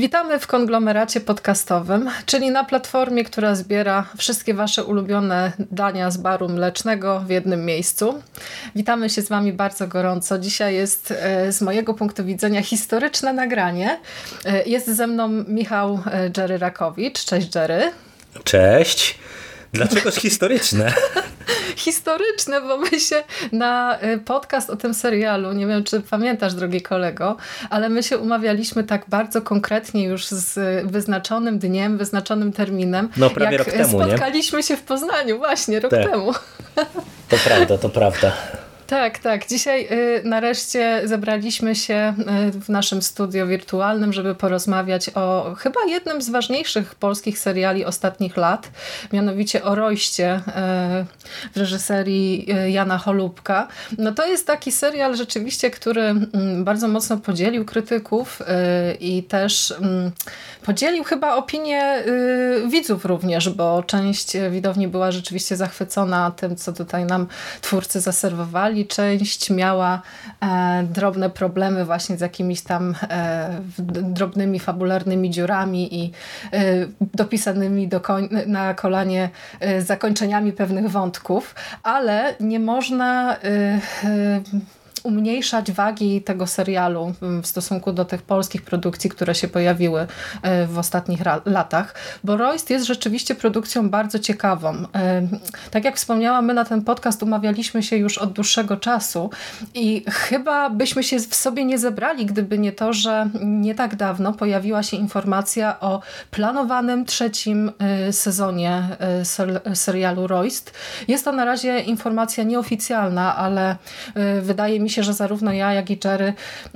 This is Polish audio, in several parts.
Witamy w konglomeracie podcastowym, czyli na platformie, która zbiera wszystkie Wasze ulubione dania z baru mlecznego w jednym miejscu. Witamy się z Wami bardzo gorąco. Dzisiaj jest e, z mojego punktu widzenia historyczne nagranie. E, Jest ze mną Michał e, Jerry Rakowicz. Cześć Jerry. Cześć. Dlaczegoż historyczne? historyczne, bo my się na y, podcast o tym serialu, nie wiem czy pamiętasz drogi kolego, ale my się umawialiśmy tak bardzo konkretnie już z wyznaczonym dniem, wyznaczonym terminem. No, prawie jak rok temu, nie? spotkaliśmy się w Poznaniu, właśnie rok Tak. temu. To prawda, to prawda. Tak, tak. Dzisiaj y, nareszcie zebraliśmy się y, w naszym studio wirtualnym, żeby porozmawiać o chyba jednym z ważniejszych polskich seriali ostatnich lat, mianowicie o Rojście y, w reżyserii y, Jana Holubka. No to jest taki serial rzeczywiście, który mm, bardzo mocno podzielił krytyków y, i też mm, podzielił chyba opinię y, widzów również, bo część widowni była rzeczywiście zachwycona tym, co tutaj nam twórcy zaserwowali. Część miała e, drobne problemy właśnie z jakimiś tam e, drobnymi fabularnymi dziurami i e, dopisanymi do na kolanie e, zakończeniami pewnych wątków, ale nie można e, e, umniejszać wagi tego serialu mm, w stosunku do tych polskich produkcji, które się pojawiły e, w ostatnich latach, bo Royst jest rzeczywiście produkcją bardzo ciekawą. E, Tak jak wspomniałam, my na ten podcast umawialiśmy się już od dłuższego czasu i chyba byśmy się w sobie nie zebrali, gdyby nie to, że nie tak dawno pojawiła się informacja o planowanym trzecim e, sezonie ser- serialu Royst. Jest to na razie informacja nieoficjalna, ale wydaje mi się, że zarówno ja, jak i Jerry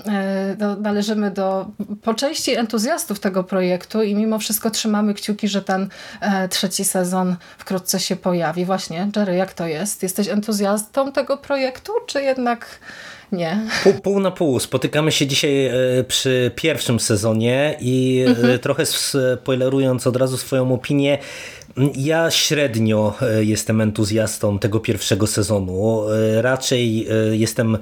e, no, należymy do po części entuzjastów tego projektu i mimo wszystko trzymamy kciuki, że ten e, trzeci sezon wkrótce się pojawi. Właśnie, Jerry, jak to jest? Jesteś entuzjastą tego projektu, czy jednak nie? Pół, pół na pół. Spotykamy się dzisiaj e, przy pierwszym sezonie i e, trochę spoilerując od razu swoją opinię, ja średnio e, jestem entuzjastą tego pierwszego sezonu. E, Raczej e, jestem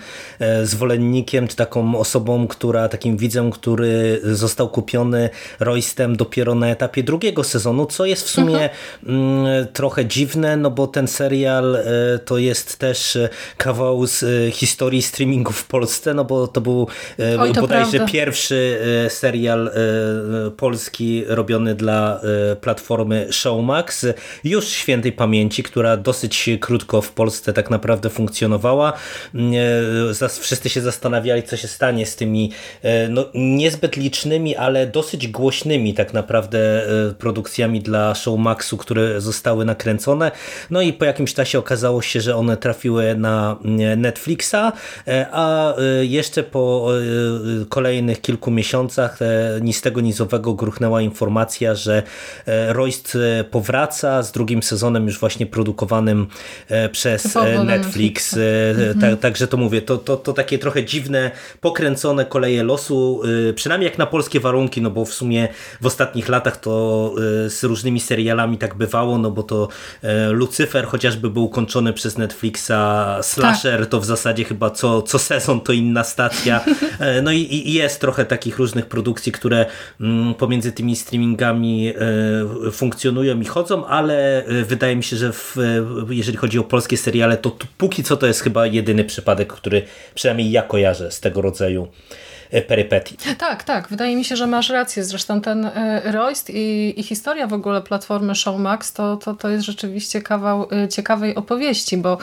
zwolennikiem, czy taką osobą, która, takim widzem, który został kupiony Roystem dopiero na etapie drugiego sezonu, co jest w sumie mm, trochę dziwne, no bo ten serial to jest też kawał z historii streamingu w Polsce, no bo to był Oj, to bodajże prawda. pierwszy serial polski robiony dla platformy Showmax, już świętej pamięci, która dosyć krótko w Polsce tak naprawdę funkcjonowała. Mm, e, Wszyscy się zastanawiali, co się stanie z tymi e, no, niezbyt licznymi, ale dosyć głośnymi tak naprawdę e, produkcjami dla Showmaxu, które zostały nakręcone. No i po jakimś czasie okazało się, że one trafiły na mm, Netflixa, a jeszcze po kolejnych kilku miesiącach ni z tego nizowego gruchnęła informacja, że e, Royst e, powraca z drugim sezonem już właśnie produkowanym e, przez e, Netflix. E, ta- Także to mówię, to, to, to takie trochę dziwne, pokręcone koleje losu, przynajmniej jak na polskie warunki, no bo w sumie w ostatnich latach to z różnymi serialami tak bywało, no bo to Lucyfer chociażby był kończony przez Netflixa, Slasher to w zasadzie chyba co, co sezon to inna stacja. No i, i jest trochę takich różnych produkcji, które mm, pomiędzy tymi streamingami funkcjonują i chodzą, ale e, wydaje mi się, że w, e, jeżeli chodzi o polskie seriale, to póki co to jest chyba jedyny przypadek, który przynajmniej ja kojarzę z tego rodzaju perypetii. Tak, tak. Wydaje mi się, że masz rację. Zresztą ten y, Royst i, i historia w ogóle platformy Showmax to, to, to jest rzeczywiście kawał y, ciekawej opowieści, bo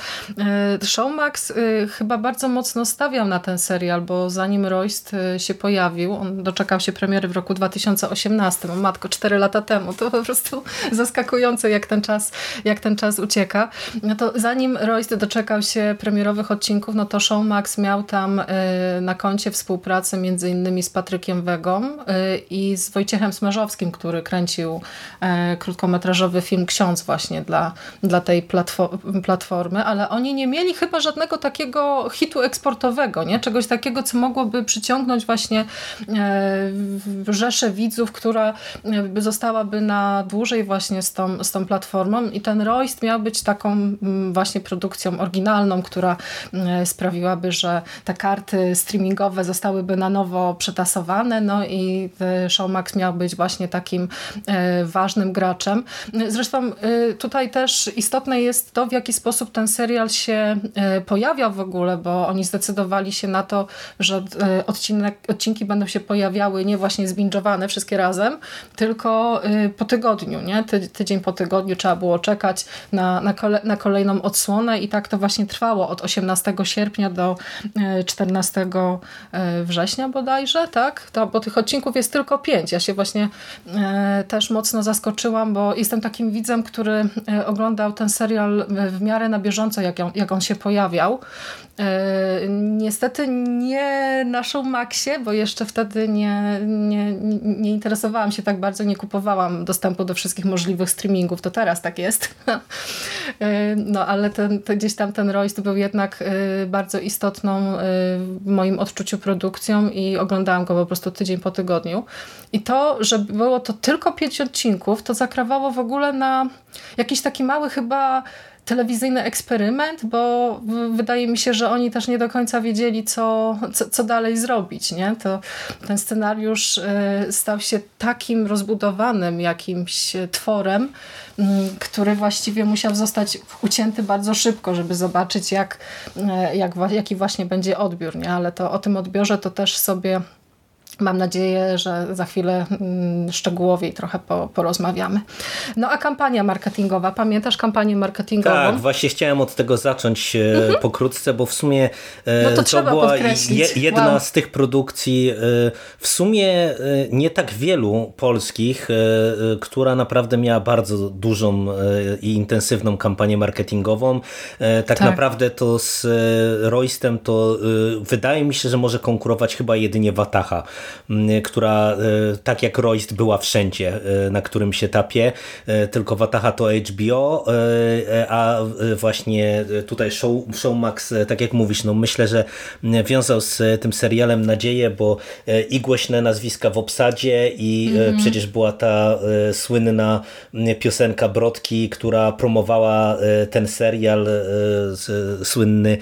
Showmax chyba bardzo mocno stawiał na ten serial, bo zanim Royst się pojawił, on doczekał się premiery w roku 2018, o matko, 4 lata temu. To po prostu zaskakujące, jak ten czas, jak ten czas ucieka. No to zanim Royst doczekał się premierowych odcinków, no to Showmax miał tam na koncie współpracę między innymi z Patrykiem Wegą i z Wojciechem Smarzowskim, który kręcił krótkometrażowy film Ksiądz właśnie dla, dla tej platformy, ale oni nie mieli chyba żadnego takiego hitu eksportowego, nie? czegoś takiego, co mogłoby przyciągnąć właśnie rzeszę widzów, która zostałaby na dłużej właśnie z tą, z tą platformą i ten Royst miał być taką właśnie produkcją oryginalną, która sprawiłaby, że te karty streamingowe zostałyby na nowo przetasowane, no i Showmax miał być właśnie takim e, ważnym graczem. Zresztą e, tutaj też istotne jest to, w jaki sposób ten serial się e, pojawia w ogóle, bo oni zdecydowali się na to, że odcinek, odcinki będą się pojawiały nie właśnie zbingowane wszystkie razem, tylko po tygodniu, nie? Ty, tydzień po tygodniu trzeba było czekać na, na, kole, na kolejną odsłonę i tak to właśnie trwało od 18 sierpnia do 14 e, e, września bodajże, tak? To, bo tych odcinków jest tylko pięć. Ja się właśnie e, też mocno zaskoczyłam, bo jestem takim widzem, który oglądał ten serial w miarę na bieżąco, jak on, jak on się pojawiał. Niestety nie na Showmaxie, bo jeszcze wtedy nie, nie, nie interesowałam się tak bardzo, nie kupowałam dostępu do wszystkich możliwych streamingów, to teraz tak jest. No ale ten, gdzieś tam ten Royce był jednak bardzo istotną w moim odczuciu produkcją i oglądałam go po prostu tydzień po tygodniu. I to, że było to tylko pięć odcinków, to zakrawało w ogóle na jakiś taki mały chyba telewizyjny eksperyment, bo wydaje mi się, że oni też nie do końca wiedzieli, co, co, co dalej zrobić. Nie? To, ten scenariusz y, stał się takim rozbudowanym jakimś tworem, mm, który właściwie musiał zostać ucięty bardzo szybko, żeby zobaczyć, jak, y, jak, jaki właśnie będzie odbiór. Nie? Ale to o tym odbiorze to też sobie Mam nadzieję, że za chwilę mm, szczegółowiej trochę porozmawiamy. No a kampania marketingowa. Pamiętasz kampanię marketingową? Tak, właśnie chciałem od tego zacząć e, mhm. pokrótce, bo w sumie e, no to, to była je, jedna wow. z tych produkcji, e, w sumie nie tak wielu polskich, która naprawdę miała bardzo dużą i intensywną kampanię marketingową. Tak, tak. naprawdę to z Roystem to wydaje mi się, że może konkurować chyba jedynie Wataha która e, tak jak Royst była wszędzie e, na którym się tapie, e, tylko Wataha to HBO, a właśnie tutaj show, Showmax, tak jak mówisz, no myślę, że wiązał z tym serialem nadzieję, bo i głośne nazwiska w obsadzie i mm -hmm. przecież była ta słynna piosenka Brodki, która promowała ten serial, słynny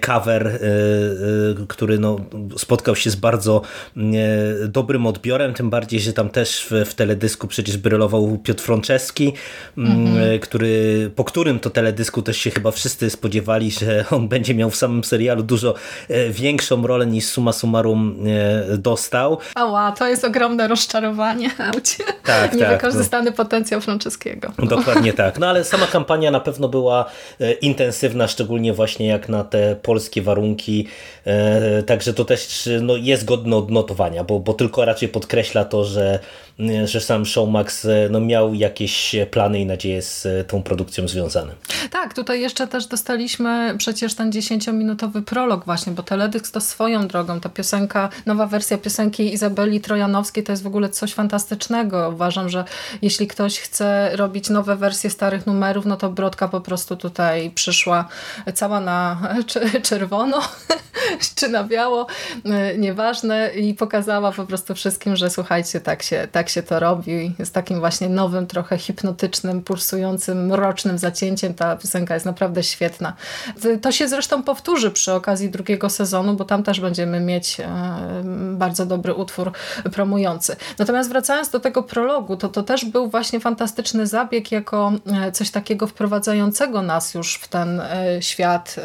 cover, który no, spotkał się z bardzo dobrym odbiorem, tym bardziej, że tam też w, w teledysku przecież brylował Piotr Franceski, mm, mhm. który, po którym to teledysku też się chyba wszyscy spodziewali, że on będzie miał w samym serialu dużo e, większą rolę niż summa summarum e, dostał. Ała, to jest ogromne rozczarowanie. Tak, Niewykorzystany tak, no. potencjał Franceskiego. Dokładnie tak. No ale sama kampania na pewno była e, intensywna, szczególnie właśnie jak na te polskie warunki. Także to też no, jest godne odnotowania, bo, bo tylko raczej podkreśla to, że, że sam Showmax no, miał jakieś plany i nadzieje z tą produkcją związane. Tak, tutaj jeszcze też dostaliśmy przecież ten 10-minutowy prolog właśnie, bo teledysk to swoją drogą, ta piosenka, nowa wersja piosenki Izabeli Trojanowskiej to jest w ogóle coś fantastycznego. Uważam, że jeśli ktoś chce robić nowe wersje starych numerów, no to Brodka po prostu tutaj przyszła cała na czerwono czy na biało, nieważne i pokazała po prostu wszystkim, że słuchajcie, tak się, tak się to robi. Z takim właśnie nowym, trochę hipnotycznym, pulsującym, mrocznym zacięciem. Ta piosenka jest naprawdę świetna. To się zresztą powtórzy przy okazji drugiego sezonu, bo tam też będziemy mieć e, bardzo dobry utwór promujący. Natomiast wracając do tego prologu, to to też był właśnie fantastyczny zabieg jako e, coś takiego wprowadzającego nas już w ten e, świat,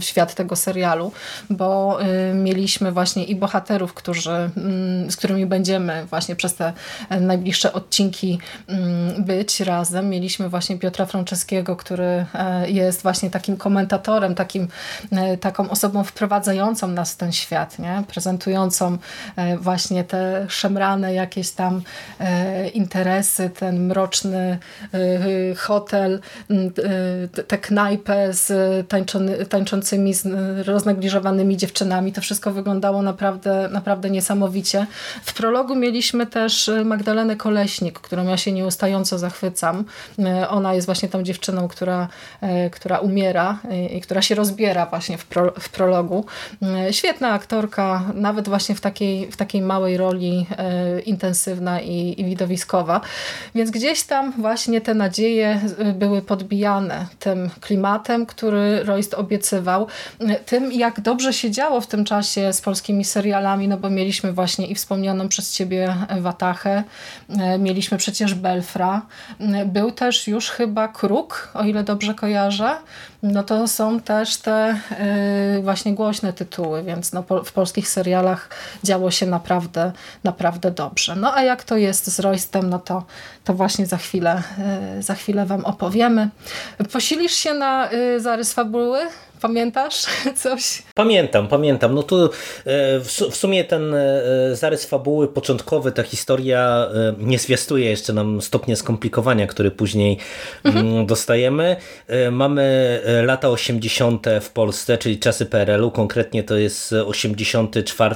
w świat tego serialu, bo mieliśmy właśnie i bohaterów, którzy Mm, z którymi będziemy właśnie przez te najbliższe odcinki mm, być razem. Mieliśmy właśnie Piotra Franceskiego, który e, jest właśnie takim komentatorem, takim, e, taką osobą wprowadzającą nas w ten świat, nie? prezentującą właśnie te szemrane jakieś tam interesy, ten mroczny hotel, tę knajpę z tańczony, tańczącymi, z zaczarowymi dziewczynami. To wszystko wyglądało naprawdę, naprawdę niesamowicie. W prologu mieliśmy też Magdalenę Koleśnik, którą ja się nieustająco zachwycam. Ona jest właśnie tą dziewczyną, która, która umiera i która się rozbiera właśnie w, pro, w prologu. Świetna aktorka, nawet właśnie w takiej, w takiej małej roli intensywna i, i widowiskowa. Więc gdzieś tam właśnie te nadzieje były podbijane tym klimatem, który Royst obiecywał, tym jak dobrze się działo w tym czasie z polskimi serialami, no bo mieliśmy właśnie i wspomnianą przez ciebie Watachę, mieliśmy przecież Belfra, był też już chyba Kruk, o ile dobrze kojarzę, no to są też te y, właśnie głośne tytuły, więc no, w polskich serialach działo się naprawdę, naprawdę dobrze. No a jak to jest z Roystem, no to, to właśnie za chwilę, za chwilę Wam opowiemy. Posilisz się na zarys fabuły? Pamiętasz coś? Pamiętam, pamiętam. No tu e, w sumie ten e, zarys fabuły początkowy, ta historia e, nie zwiastuje jeszcze nam stopnia skomplikowania, który później mhm. Mm, dostajemy. Mamy lata 80. w Polsce, czyli czasy PRL-u, konkretnie to jest 84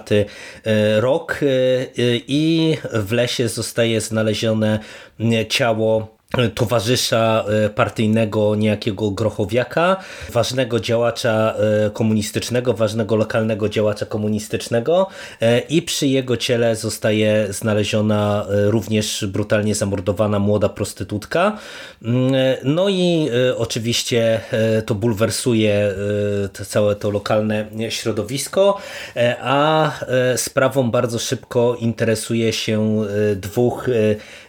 rok i w lesie zostaje znalezione ciało towarzysza e, partyjnego niejakiego Grochowiaka, ważnego działacza e, komunistycznego, ważnego lokalnego działacza komunistycznego e, i przy jego ciele zostaje znaleziona również brutalnie zamordowana młoda prostytutka. Mm, no i oczywiście to bulwersuje całe to lokalne środowisko, a sprawą bardzo szybko interesuje się dwóch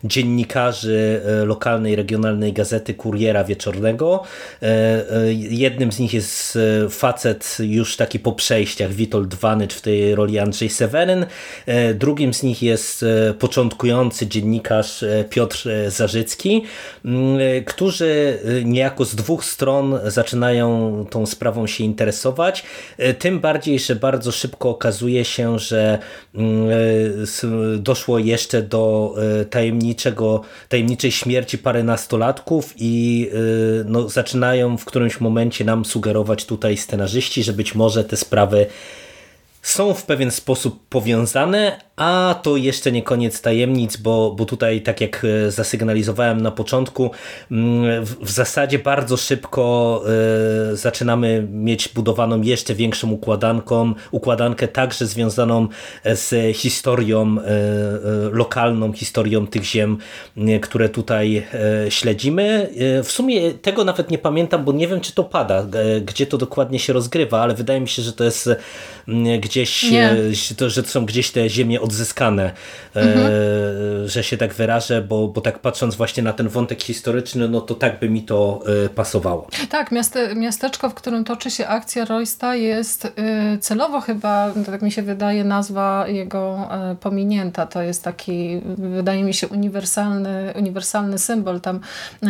dziennikarzy lokalnych lokalnej, regionalnej gazety Kuriera Wieczornego. E, e, jednym z nich jest e, facet już taki po przejściach, Witold Wanycz w tej roli Andrzej Seweryn. Drugim z nich jest początkujący dziennikarz Piotr Zarzycki, którzy niejako z dwóch stron zaczynają tą sprawą się interesować. Tym bardziej, że bardzo szybko okazuje się, że doszło jeszcze do tajemniczego, tajemniczej śmierci parę nastolatków i y, no, zaczynają w którymś momencie nam sugerować tutaj scenarzyści, że być może te sprawy są w pewien sposób powiązane, a to jeszcze nie koniec tajemnic, bo, bo tutaj, tak jak e, zasygnalizowałem na początku, mm, w, w zasadzie bardzo szybko y, zaczynamy mieć budowaną jeszcze większą układanką, układankę także związaną z historią y, lokalną, historią tych ziem, y, które tutaj śledzimy. W sumie tego nawet nie pamiętam, bo nie wiem, czy to pada, gdzie to dokładnie się rozgrywa, ale wydaje mi się, że to jest gdzieś, to, że to są gdzieś te ziemie odzyskane, e, mhm. że się tak wyrażę, bo, bo tak patrząc właśnie na ten wątek historyczny, no to tak by mi to e, pasowało. Tak, miaste, miasteczko, w którym toczy się akcja Roysta jest e, celowo chyba, tak mi się wydaje, nazwa jego pominięta. To jest taki, wydaje mi się, uniwersalny, uniwersalny symbol. Tam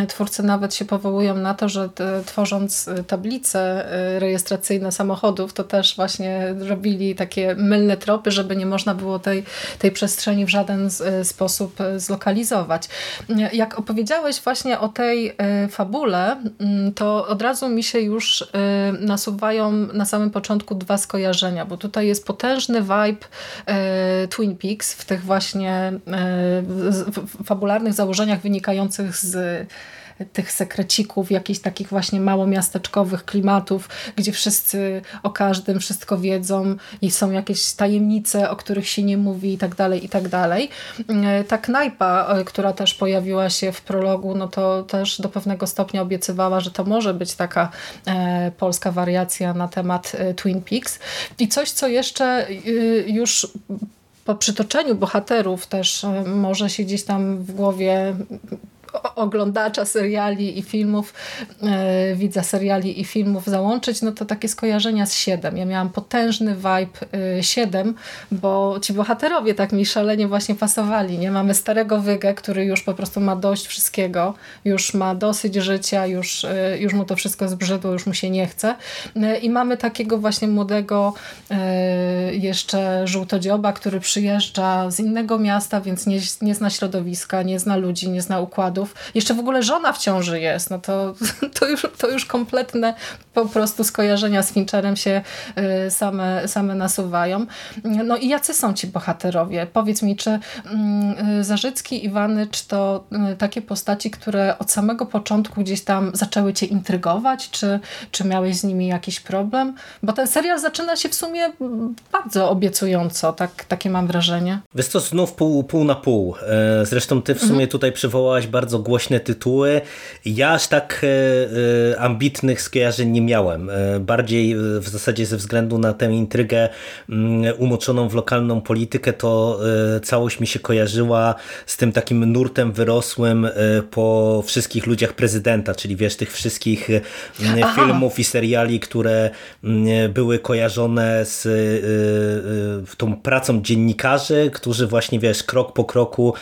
twórcy nawet się powołują na to, że tworząc tablice rejestracyjne samochodów, to też właśnie robili takie mylne tropy, żeby nie można było tej tej przestrzeni w żaden e, sposób e, zlokalizować. Jak opowiedziałeś właśnie o tej e, fabule, to od razu mi się już nasuwają na samym początku dwa skojarzenia, bo tutaj jest potężny vibe Twin Peaks w tych właśnie fabularnych założeniach wynikających z tych sekrecików, jakichś takich właśnie małomiasteczkowych klimatów, gdzie wszyscy o każdym wszystko wiedzą i są jakieś tajemnice, o których się nie mówi i tak dalej, i tak dalej. E, ta knajpa, e, która też pojawiła się w prologu, no to też do pewnego stopnia obiecywała, że to może być taka e, polska wariacja na temat Twin Peaks. I coś, co jeszcze już po przytoczeniu bohaterów też może się gdzieś tam w głowie oglądacza seriali i filmów, e, widza seriali i filmów załączyć, no to takie skojarzenia z 7. Ja miałam potężny vibe 7, e, bo ci bohaterowie tak mi szalenie właśnie pasowali. Nie Mamy starego Wygę, który już po prostu ma dość wszystkiego, już ma dosyć życia, już, e, już mu to wszystko zbrzydło, już mu się nie chce. I mamy takiego właśnie młodego jeszcze żółtodzioba, który przyjeżdża z innego miasta, więc nie, nie zna środowiska, nie zna ludzi, nie zna układów rodziców. Jeszcze w ogóle żona w ciąży jest, no to, to, już, to już kompletne po prostu skojarzenia z Fincherem się y, same, same nasuwają. No i jacy są ci bohaterowie? Powiedz mi, czy mm, y, Zarzycki i Wanycz to y, takie postaci, które od samego początku gdzieś tam zaczęły cię intrygować, czy, czy miałeś z nimi jakiś problem? Bo ten serial zaczyna się w sumie bardzo obiecująco, tak, takie mam wrażenie. Wiesz co, znów pół, pół na pół. E, zresztą ty w sumie mhm. tutaj przywołałaś bardzo głośne tytuły. Ja aż tak e, e, ambitnych skojarzeń nie miałem. Bardziej w zasadzie ze względu na tę intrygę mm, umoczoną w lokalną politykę, to całość mi się kojarzyła z tym takim nurtem wyrosłym po wszystkich ludziach prezydenta, czyli wiesz, tych wszystkich Aha. filmów i seriali, które mm, były kojarzone z tą pracą dziennikarzy, którzy właśnie, wiesz, krok po kroku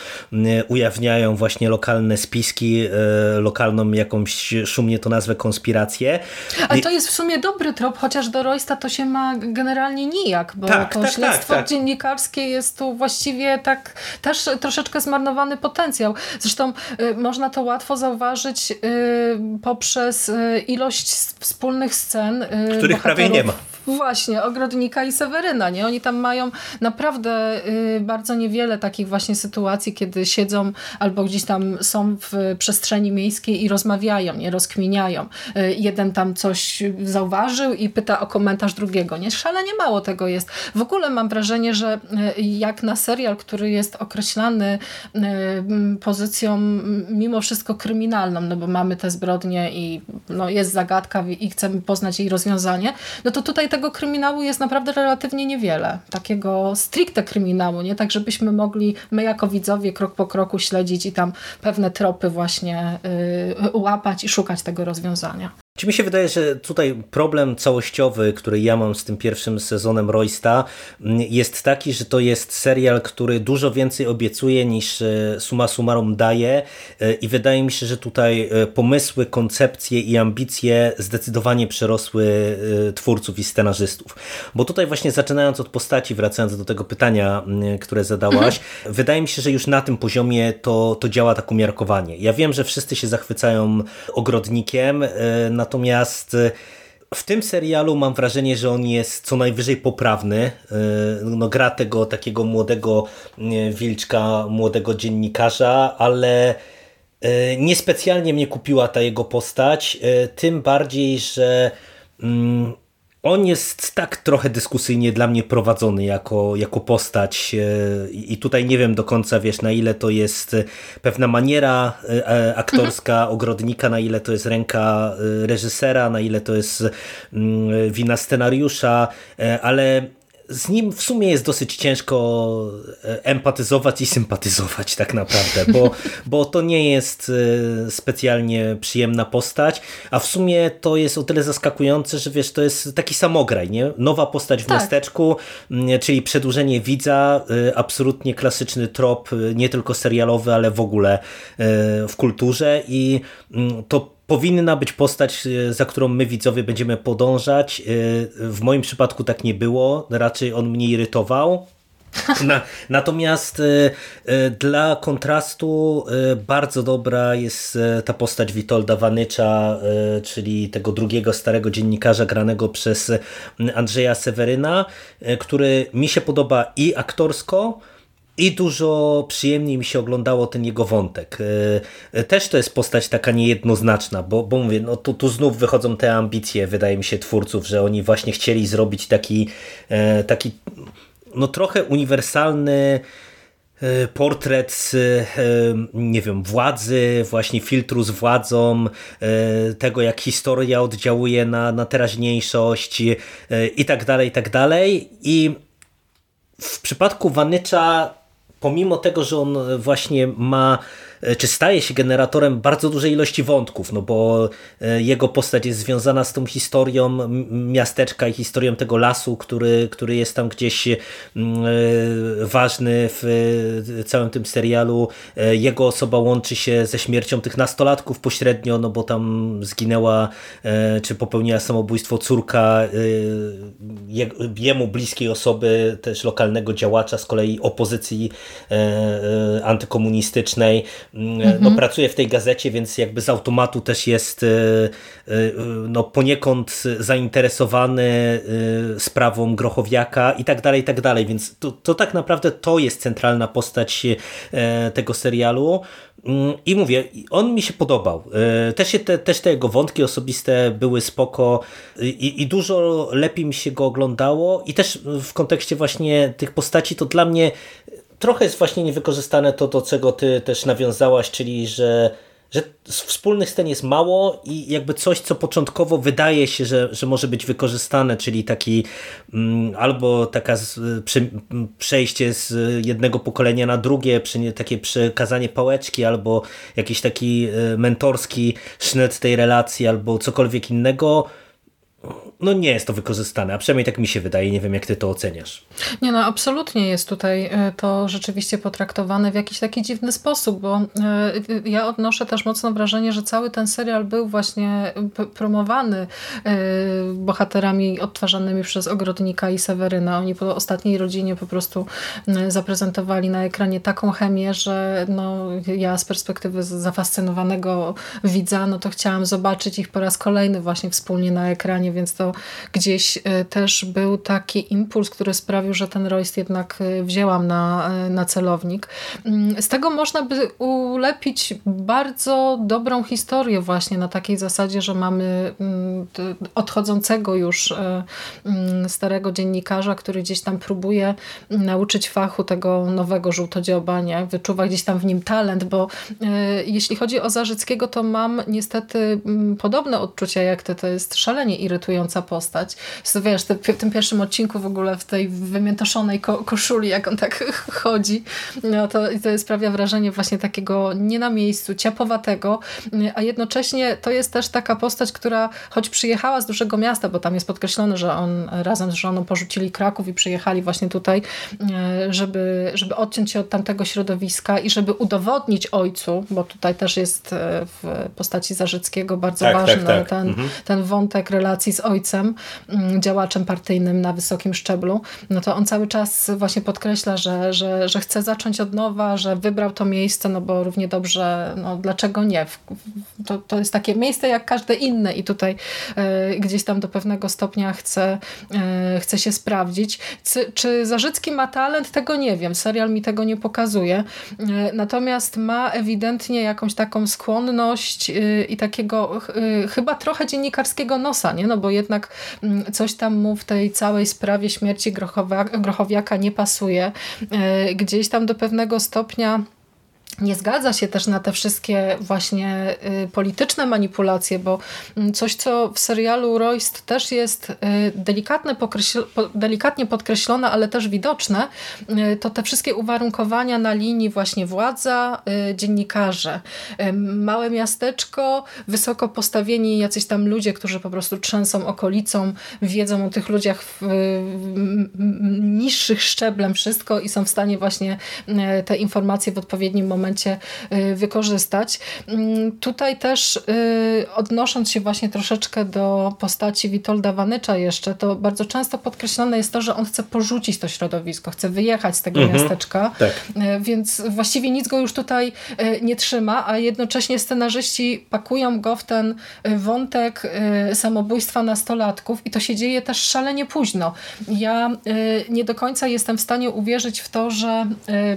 ujawniają właśnie lokalne spiski, lokalną jakąś, szumnie to nazwę, konspirację. Ale to jest w sumie dobry trop, chociaż do Roysta to się ma generalnie nijak, bo tak, to tak, śledztwo tak, tak. dziennikarskie jest tu właściwie tak też troszeczkę zmarnowany potencjał. Zresztą y, można to łatwo zauważyć y, poprzez y, ilość wspólnych scen. Których prawie nie ma. Właśnie, Ogrodnika i Seweryna, nie? Oni tam mają naprawdę y, bardzo niewiele takich właśnie sytuacji, kiedy siedzą albo gdzieś tam są w przestrzeni miejskiej i rozmawiają, nie? Rozkminiają. Y, jeden tam coś zauważył i pyta o komentarz drugiego, nie? Szalenie mało tego jest. W ogóle mam wrażenie, że y, jak na serial, który jest określany pozycją mimo wszystko kryminalną, no bo mamy te zbrodnie i no, jest zagadka i chcemy poznać jej rozwiązanie, no to tutaj tego kryminału jest naprawdę relatywnie niewiele. Takiego stricte kryminału, nie? Tak, żebyśmy mogli my jako widzowie krok po kroku śledzić i tam pewne tropy właśnie yy, łapać i szukać tego rozwiązania. Czy mi się wydaje, że tutaj problem całościowy, który ja mam z tym pierwszym sezonem Roysta mm, jest taki, że to jest serial, który dużo więcej obiecuje niż e, suma summarum daje e, i wydaje mi się, że tutaj e, pomysły, koncepcje i ambicje zdecydowanie przerosły twórców i scenarzystów. Bo tutaj właśnie zaczynając od postaci, wracając do tego pytania, mm, które zadałaś, mhm. wydaje mi się, że już na tym poziomie to, to działa tak umiarkowanie. Ja wiem, że wszyscy się zachwycają ogrodnikiem, na Natomiast y, w tym serialu mam wrażenie, że on jest co najwyżej poprawny. Y, no, gra tego takiego młodego y, wilczka, młodego dziennikarza, ale niespecjalnie mnie kupiła ta jego postać. Tym bardziej, że mm, on jest tak trochę dyskusyjnie dla mnie prowadzony jako, jako postać e, i tutaj nie wiem do końca, wiesz, na ile to jest pewna maniera e, e, aktorska mhm. ogrodnika, na ile to jest ręka reżysera, na ile to jest mm, wina scenariusza, ale z nim w sumie jest dosyć ciężko e, empatyzować i sympatyzować tak naprawdę, bo, bo to nie jest e, specjalnie przyjemna postać, a w sumie to jest o tyle zaskakujące, że wiesz, to jest taki samograj, nie? Nowa postać w tak. miasteczku, czyli przedłużenie widza, e, absolutnie klasyczny trop, nie tylko serialowy, ale w ogóle w kulturze i to powinna być postać, e, za którą my widzowie będziemy podążać. E, w moim przypadku tak nie było, raczej on mnie irytował. Na, natomiast e, dla kontrastu bardzo dobra jest ta postać Witolda Wanycza, czyli tego drugiego starego dziennikarza granego przez Andrzeja Seweryna, który mi się podoba i aktorsko, i dużo przyjemniej mi się oglądało ten jego wątek. E, też to jest postać taka niejednoznaczna, bo, bo mówię, no tu, tu znów wychodzą te ambicje, wydaje mi się, twórców, że oni właśnie chcieli zrobić taki, e, taki no trochę uniwersalny e, portret nie wiem, władzy, właśnie filtru z władzą, tego jak historia oddziałuje na, na teraźniejszość i tak dalej, i tak dalej. I w przypadku Vanycza pomimo tego, że on właśnie ma czy staje się generatorem bardzo dużej ilości wątków, no bo e, jego postać jest związana z tą historią miasteczka i historią tego lasu, który, który jest tam gdzieś e, ważny w całym tym serialu. Jego osoba łączy się ze śmiercią tych nastolatków pośrednio, no bo tam zginęła czy popełniła samobójstwo córka jemu bliskiej osoby, też lokalnego działacza z kolei opozycji antykomunistycznej. Mm, no, pracuje w tej gazecie, więc jakby z automatu też jest no, poniekąd zainteresowany sprawą Grochowiaka i tak dalej, i tak dalej, więc to, to tak naprawdę to jest centralna postać tego serialu. Mm, I mówię, on mi się podobał. Też, się te, też te jego wątki osobiste były spoko i, i dużo lepiej mi się go oglądało i też w kontekście właśnie tych postaci to dla mnie trochę jest właśnie niewykorzystane to, do czego ty też nawiązałaś, czyli że że wspólnych scen jest mało i jakby coś, co początkowo wydaje się, że, że może być wykorzystane, czyli taki mm, albo taka z, prze, przejście z jednego pokolenia na drugie, takie przekazanie pałeczki, albo jakiś taki e, mentorski sznyt tej relacji, albo cokolwiek innego, no nie jest to wykorzystane, a przynajmniej tak mi się wydaje, nie wiem jak ty to oceniasz. Nie no, absolutnie jest tutaj e, to rzeczywiście potraktowane w jakiś taki dziwny sposób, bo e, ja odnoszę też mocno wrażenie, że cały ten serial był właśnie promowany e, bohaterami odtwarzanymi przez Ogrodnika i Seweryna. Oni po ostatniej rodzinie po prostu zaprezentowali na ekranie taką chemię, że no, ja z perspektywy zafascynowanego widza, no to chciałam zobaczyć ich po raz kolejny właśnie wspólnie na ekranie, więc to gdzieś e, też był taki impuls, który sprawił, że ten Royst jednak e, wzięłam na, e, na celownik. Mm, z tego można by ulepić bardzo dobrą historię właśnie na takiej zasadzie, że mamy mm, odchodzącego już mm, starego dziennikarza, który gdzieś tam próbuje nauczyć fachu tego nowego żółtodzioba, nie? wyczuwa gdzieś tam w nim talent, bo jeśli chodzi o Zarzyckiego, to mam niestety podobne odczucia jak ty, to jest szalenie irytująca postać. To wiesz, te, w tym pierwszym odcinku w ogóle w tej wymiętoszonej ko koszuli, jak on tak chodzi, no to, to sprawia wrażenie właśnie takiego nie na miejscu, ciapowatego, a jednocześnie to jest też taka postać, która choć przyjechała z dużego miasta, bo tam jest podkreślone, że on razem z żoną porzucili Kraków i przyjechali właśnie tutaj, e, żeby, żeby odciąć się od tamtego środowiska i żeby udowodnić ojcu, bo tutaj też jest e, w postaci Zarzyckiego bardzo tak, ważny tak, tak. Ten, mhm. ten wątek relacji z ojcem, mm, działaczem partyjnym na wysokim szczeblu, no to on cały czas właśnie podkreśla, że, że, że chce zacząć od nowa, że wybrał to miejsce, no bo równie dobrze, no dlaczego nie? To, to jest takie miejsce jak każde inne i tutaj y, gdzieś tam do pewnego stopnia chce, y, chce się sprawdzić. C czy Zarzycki ma talent? Tego nie wiem. Serial mi tego nie pokazuje. Y, natomiast ma ewidentnie jakąś taką skłonność i takiego chyba trochę dziennikarskiego nosa, nie? No bo jednak mm, coś tam mu w tej całej sprawie śmierci Grochowiaka nie pasuje. E, gdzieś tam do pewnego stopnia nie zgadza się też na te wszystkie właśnie y, polityczne manipulacje, bo mm, coś, co w serialu Royst też jest y, delikatne delikatnie podkreślone, ale też widoczne, y, to te wszystkie uwarunkowania na linii właśnie władza, dziennikarze. Małe miasteczko, wysoko postawieni jacyś tam ludzie, którzy po prostu trzęsą okolicą, wiedzą o tych ludziach w niższych szczeblem wszystko i są w stanie właśnie te informacje w odpowiednim momencie momencie y, wykorzystać. Mm, tutaj też y, odnosząc się właśnie troszeczkę do postaci Witolda Wanycza jeszcze, to bardzo często podkreślane jest to, że on chce porzucić to środowisko, chce wyjechać z tego mhm. miasteczka, tak. Y, więc właściwie nic go już tutaj nie trzyma, a jednocześnie scenarzyści pakują go w ten wątek samobójstwa nastolatków i to się dzieje też szalenie późno. Ja nie do końca jestem w stanie uwierzyć w to, że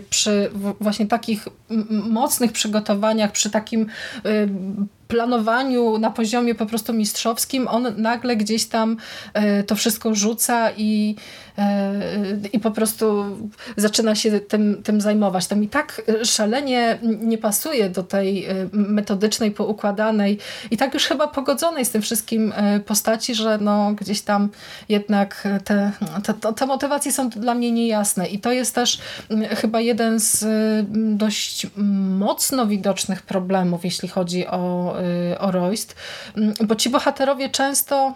przy właśnie takich mocnych przygotowaniach, przy takim y, planowaniu na poziomie po prostu mistrzowskim, on nagle gdzieś tam y, to wszystko rzuca i i po prostu zaczyna się tym, tym zajmować. To mi tak szalenie nie pasuje do tej e, metodycznej, poukładanej i tak już chyba pogodzonej z tym wszystkim e, postaci, że no gdzieś tam jednak te, te, te motywacje są dla mnie niejasne i to jest też chyba jeden z dość mocno widocznych problemów, jeśli chodzi o, e, o Royst, bo ci bohaterowie często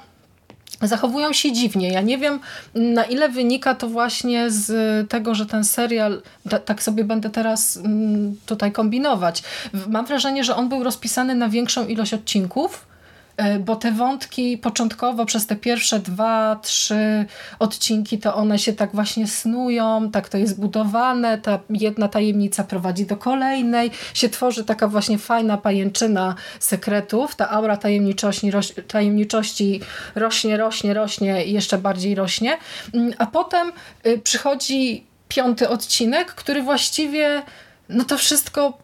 zachowują się dziwnie. Ja nie wiem, na ile wynika to właśnie z tego, że ten serial, tak sobie będę teraz mm, tutaj kombinować. Mam wrażenie, że on był rozpisany na większą ilość odcinków, bo te wątki początkowo przez te pierwsze dwa, trzy odcinki to one się tak właśnie snują, tak to jest budowane, ta jedna tajemnica prowadzi do kolejnej, się tworzy taka właśnie fajna pajęczyna sekretów, ta aura tajemniczości, roś, tajemniczości rośnie, rośnie, rośnie i jeszcze bardziej rośnie, mm, a potem y, przychodzi piąty odcinek, który właściwie no to wszystko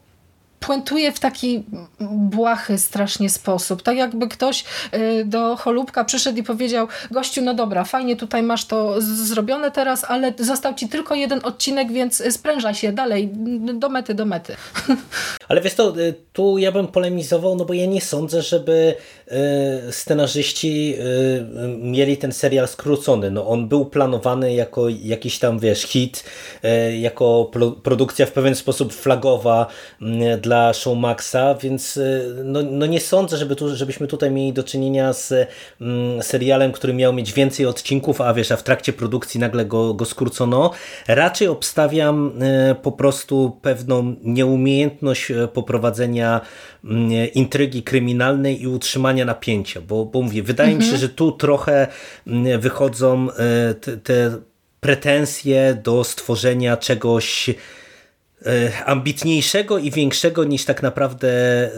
puentuje w taki błahy strasznie sposób. Tak jakby ktoś y, do Cholubka przyszedł i powiedział gościu, no dobra, fajnie tutaj masz to zrobione teraz, ale został ci tylko jeden odcinek, więc spręża się dalej, do mety, do mety. Ale wiesz to, y, tu ja bym polemizował, no bo ja nie sądzę, żeby y, scenarzyści mieli ten serial skrócony. No on był planowany jako jakiś tam, wiesz, hit, jako produkcja w pewien sposób flagowa dla dla Showmaxa, więc y, no, no nie sądzę, żeby tu, żebyśmy tutaj mieli do czynienia z mm, serialem, który miał mieć więcej odcinków, a wiesz, a w trakcie produkcji nagle go, go skrócono. Raczej obstawiam y, po prostu pewną nieumiejętność y, poprowadzenia mm, intrygi kryminalnej i utrzymania napięcia, bo, bo mówię, wydaje mhm. mi się, mhm. że tu trochę mm, wychodzą te, te pretensje do stworzenia czegoś ambitniejszego i większego niż tak naprawdę e,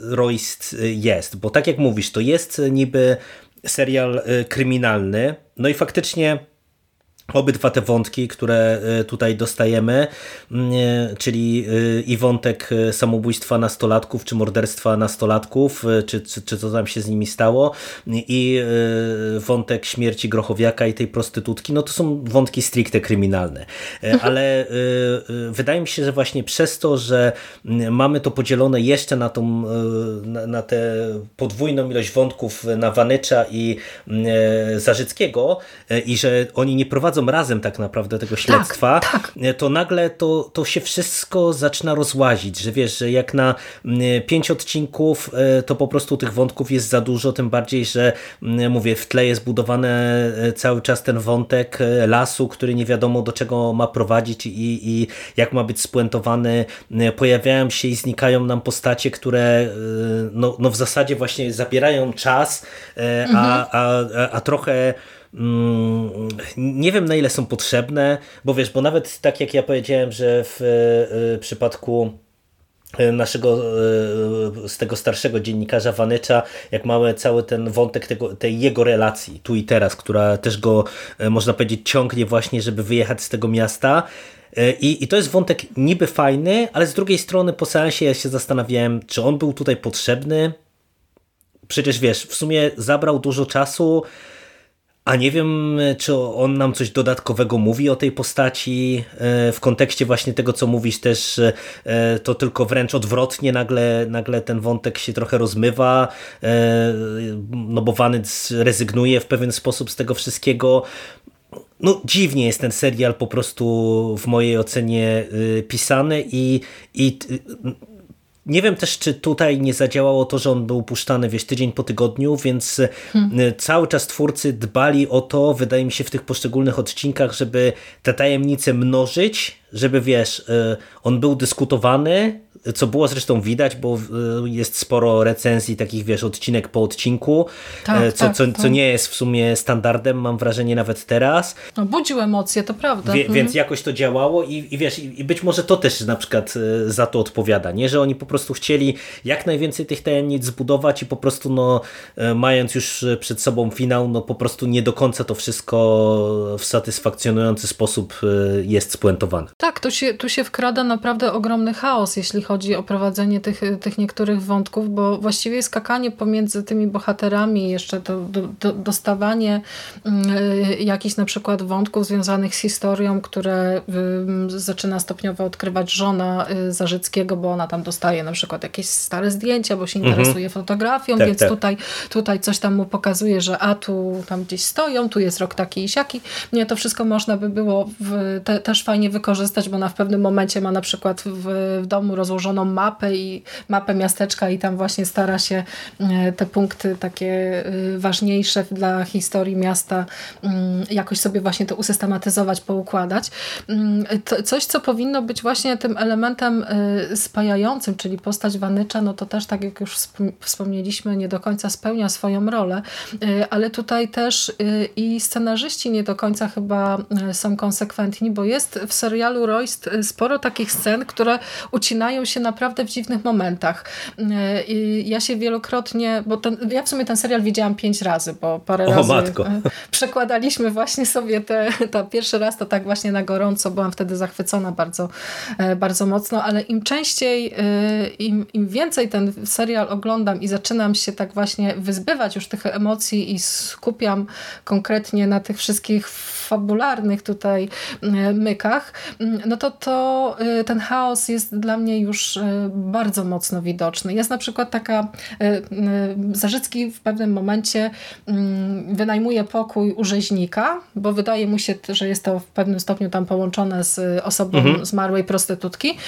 Royst jest. Bo tak jak mówisz, to jest niby serial e, kryminalny, no i faktycznie Obydwa te wątki, które e, tutaj dostajemy, mm, e, czyli e, i wątek samobójstwa nastolatków, czy morderstwa nastolatków, czy, czy, czy co tam się z nimi stało, i wątek śmierci Grochowiaka i tej prostytutki, no to są wątki stricte kryminalne. Mhm. Ale wydaje mi się, że właśnie przez to, że mamy to podzielone jeszcze na tą, na, na tę podwójną ilość wątków na Wanycza i mm, Zarzyckiego i że oni nie prowadzą prowadzą razem tak naprawdę tego tak, śledztwa, tak, tak. to nagle to, to się wszystko zaczyna rozłazić, że wiesz, że jak na mm, pięć odcinków e, to po prostu tych wątków jest za dużo, tym bardziej, że mm, mówię, w tle jest budowany e, cały czas ten wątek e, lasu, który nie wiadomo do czego ma prowadzić i, i jak ma być spuentowany. Pojawiają się i znikają nam postacie, które no, no w zasadzie właśnie zabierają czas, mhm. a, a, a trochę nie wiem na ile są potrzebne, bo wiesz, bo nawet tak jak ja powiedziałem, że w e, przypadku e, naszego, e, z tego starszego dziennikarza Wanycza, jak mamy cały ten wątek tego, tej jego relacji tu i teraz, która też go, można powiedzieć, ciągnie właśnie, żeby wyjechać z tego miasta. I, I to jest wątek niby fajny, ale z drugiej strony po seansie ja się zastanawiałem, czy on był tutaj potrzebny. Przecież wiesz, w sumie zabrał dużo czasu, a nie wiem, czy on nam coś dodatkowego mówi o tej postaci e, w kontekście właśnie tego, co mówisz też, e, to tylko wręcz odwrotnie nagle, nagle ten wątek się trochę rozmywa, e, no bo Wanyc rezygnuje w pewien sposób z tego wszystkiego. No dziwnie jest ten serial po prostu w mojej ocenie pisany i, i nie wiem też, czy tutaj nie zadziałało to, że on był puszczany, wiesz, tydzień po tygodniu, więc hmm. cały czas twórcy dbali o to, wydaje mi się, w tych poszczególnych odcinkach, żeby te tajemnice mnożyć, żeby, wiesz, y, on był dyskutowany, co było zresztą widać, bo y, jest sporo recenzji takich, wiesz, odcinek po odcinku, tak, e, co, tak, co, co tak. nie jest w sumie standardem, mam wrażenie nawet teraz. No, budził emocje, to prawda. Wie, mhm. Więc jakoś to działało i, i wiesz, i, i, być może to też na przykład e, za to odpowiada, nie? Że oni po prostu chcieli jak najwięcej tych tajemnic zbudować i po prostu no, e, mając już przed sobą finał, no po prostu nie do końca to wszystko w satysfakcjonujący sposób jest spuentowane. Tak, tu się, tu się wkrada naprawdę ogromny chaos, jeśli chodzi o prowadzenie tych, tych niektórych wątków, bo właściwie skakanie pomiędzy tymi bohaterami, jeszcze to, do, do, dostawanie y, jakichś na przykład wątków związanych z historią, które y, zaczyna stopniowo odkrywać żona y, Zarzyckiego, bo ona tam dostaje na przykład jakieś stare zdjęcia, bo się mhm. interesuje mhm. fotografią, tak, więc tak. Tutaj, tutaj coś tam mu pokazuje, że a tu tam gdzieś stoją, tu jest rok taki i siaki. Nie, to wszystko można by było w, te, też fajnie wykorzystać, bo ona w pewnym momencie ma na przykład w, w domu rozłożone założoną mapę i mapę miasteczka i tam właśnie stara się te punkty takie ważniejsze dla historii miasta mm, jakoś sobie właśnie to usystematyzować, poukładać. Mm, coś, co powinno być właśnie tym elementem spajającym, czyli postać Wanycza, no to też tak jak już wspomnieliśmy, nie do końca spełnia swoją rolę, ale tutaj też i scenarzyści nie do końca chyba są konsekwentni, bo jest w serialu Royst sporo takich scen, które ucinają się naprawdę w dziwnych momentach. I ja się wielokrotnie, bo ten, ja w sumie ten serial widziałam pięć razy, bo parę o, razy matko. przekładaliśmy właśnie sobie te, ta pierwszy raz to tak właśnie na gorąco, byłam wtedy zachwycona bardzo, e, bardzo mocno, ale im częściej, e, im, im więcej ten serial oglądam i zaczynam się tak właśnie wyzbywać już tych emocji i skupiam konkretnie na tych wszystkich fabularnych tutaj e, mykach, mm, no to, to e, ten chaos jest dla mnie już e, bardzo mocno widoczny. Jest na przykład taka, Zarzycki w pewnym momencie mm, wynajmuje pokój u rzeźnika, bo wydaje mu się, że jest to w pewnym stopniu tam połączone z osobą mhm. zmarłej prostytutki.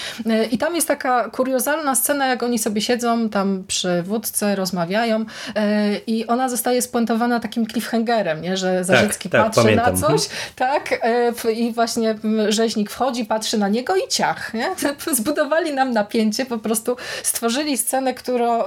I tam jest taka kuriozalna scena, jak oni sobie siedzą tam przy wódce, rozmawiają i ona zostaje spuentowana takim cliffhangerem, nie? że Zarzycki tak, tak, patrzy pamiętam. na coś, tak, e, i właśnie rzeźnik wchodzi, patrzy na niego i ciach, nie? Zbudowali nam napięcie, po prostu stworzyli scenę,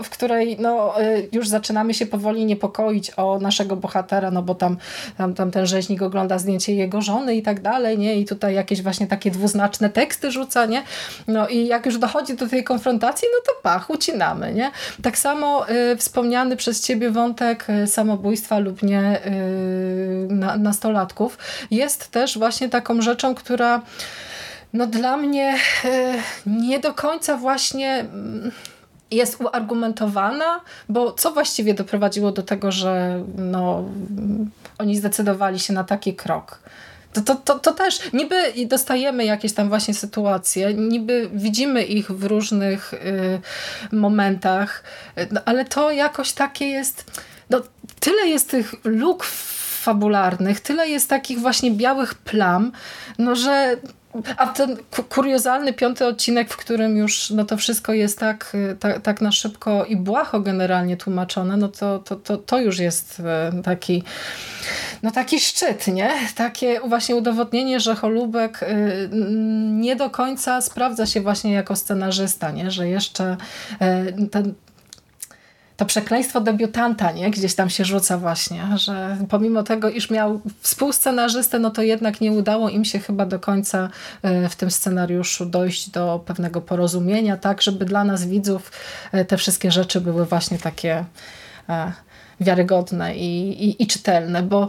w której no, e, już zaczynamy się powoli niepokoić o naszego bohatera, no bo tam, tam, tam ten rzeźnik ogląda zdjęcie jego żony i tak dalej, nie? I tutaj jakieś właśnie takie dwuznaczne teksty rzuca, nie? No i jak już dochodzi do tej konfrontacji, no to pach, ucinamy, nie? Tak samo y, wspomniany przez ciebie wątek samobójstwa lub nie y, na, nastolatków jest też właśnie taką rzeczą, która no dla mnie e, nie do końca właśnie mm, jest uargumentowana, bo co właściwie doprowadziło do tego, że no, oni zdecydowali się na taki krok? To, to, to, to też niby dostajemy jakieś tam właśnie sytuacje, niby widzimy ich w różnych y, momentach, no, ale to jakoś takie jest, no, tyle jest tych luk fabularnych, tyle jest takich właśnie białych plam, no że a ten kuriozalny piąty odcinek, w którym już no to wszystko jest tak, tak, tak na szybko i błaho generalnie tłumaczone, no to, to, to, to już jest e, taki no taki szczyt, nie? Takie właśnie udowodnienie, że Holubek e, nie do końca sprawdza się właśnie jako scenarzysta, nie? Że jeszcze ten, to przekleństwo debiutanta, nie? Gdzieś tam się rzuca właśnie, że pomimo tego, iż miał współscenarzystę, no to jednak nie udało im się chyba do końca e, w tym scenariuszu dojść do pewnego porozumienia, tak, żeby dla nas widzów e, te wszystkie rzeczy były właśnie takie e, wiarygodne i, i, i czytelne, bo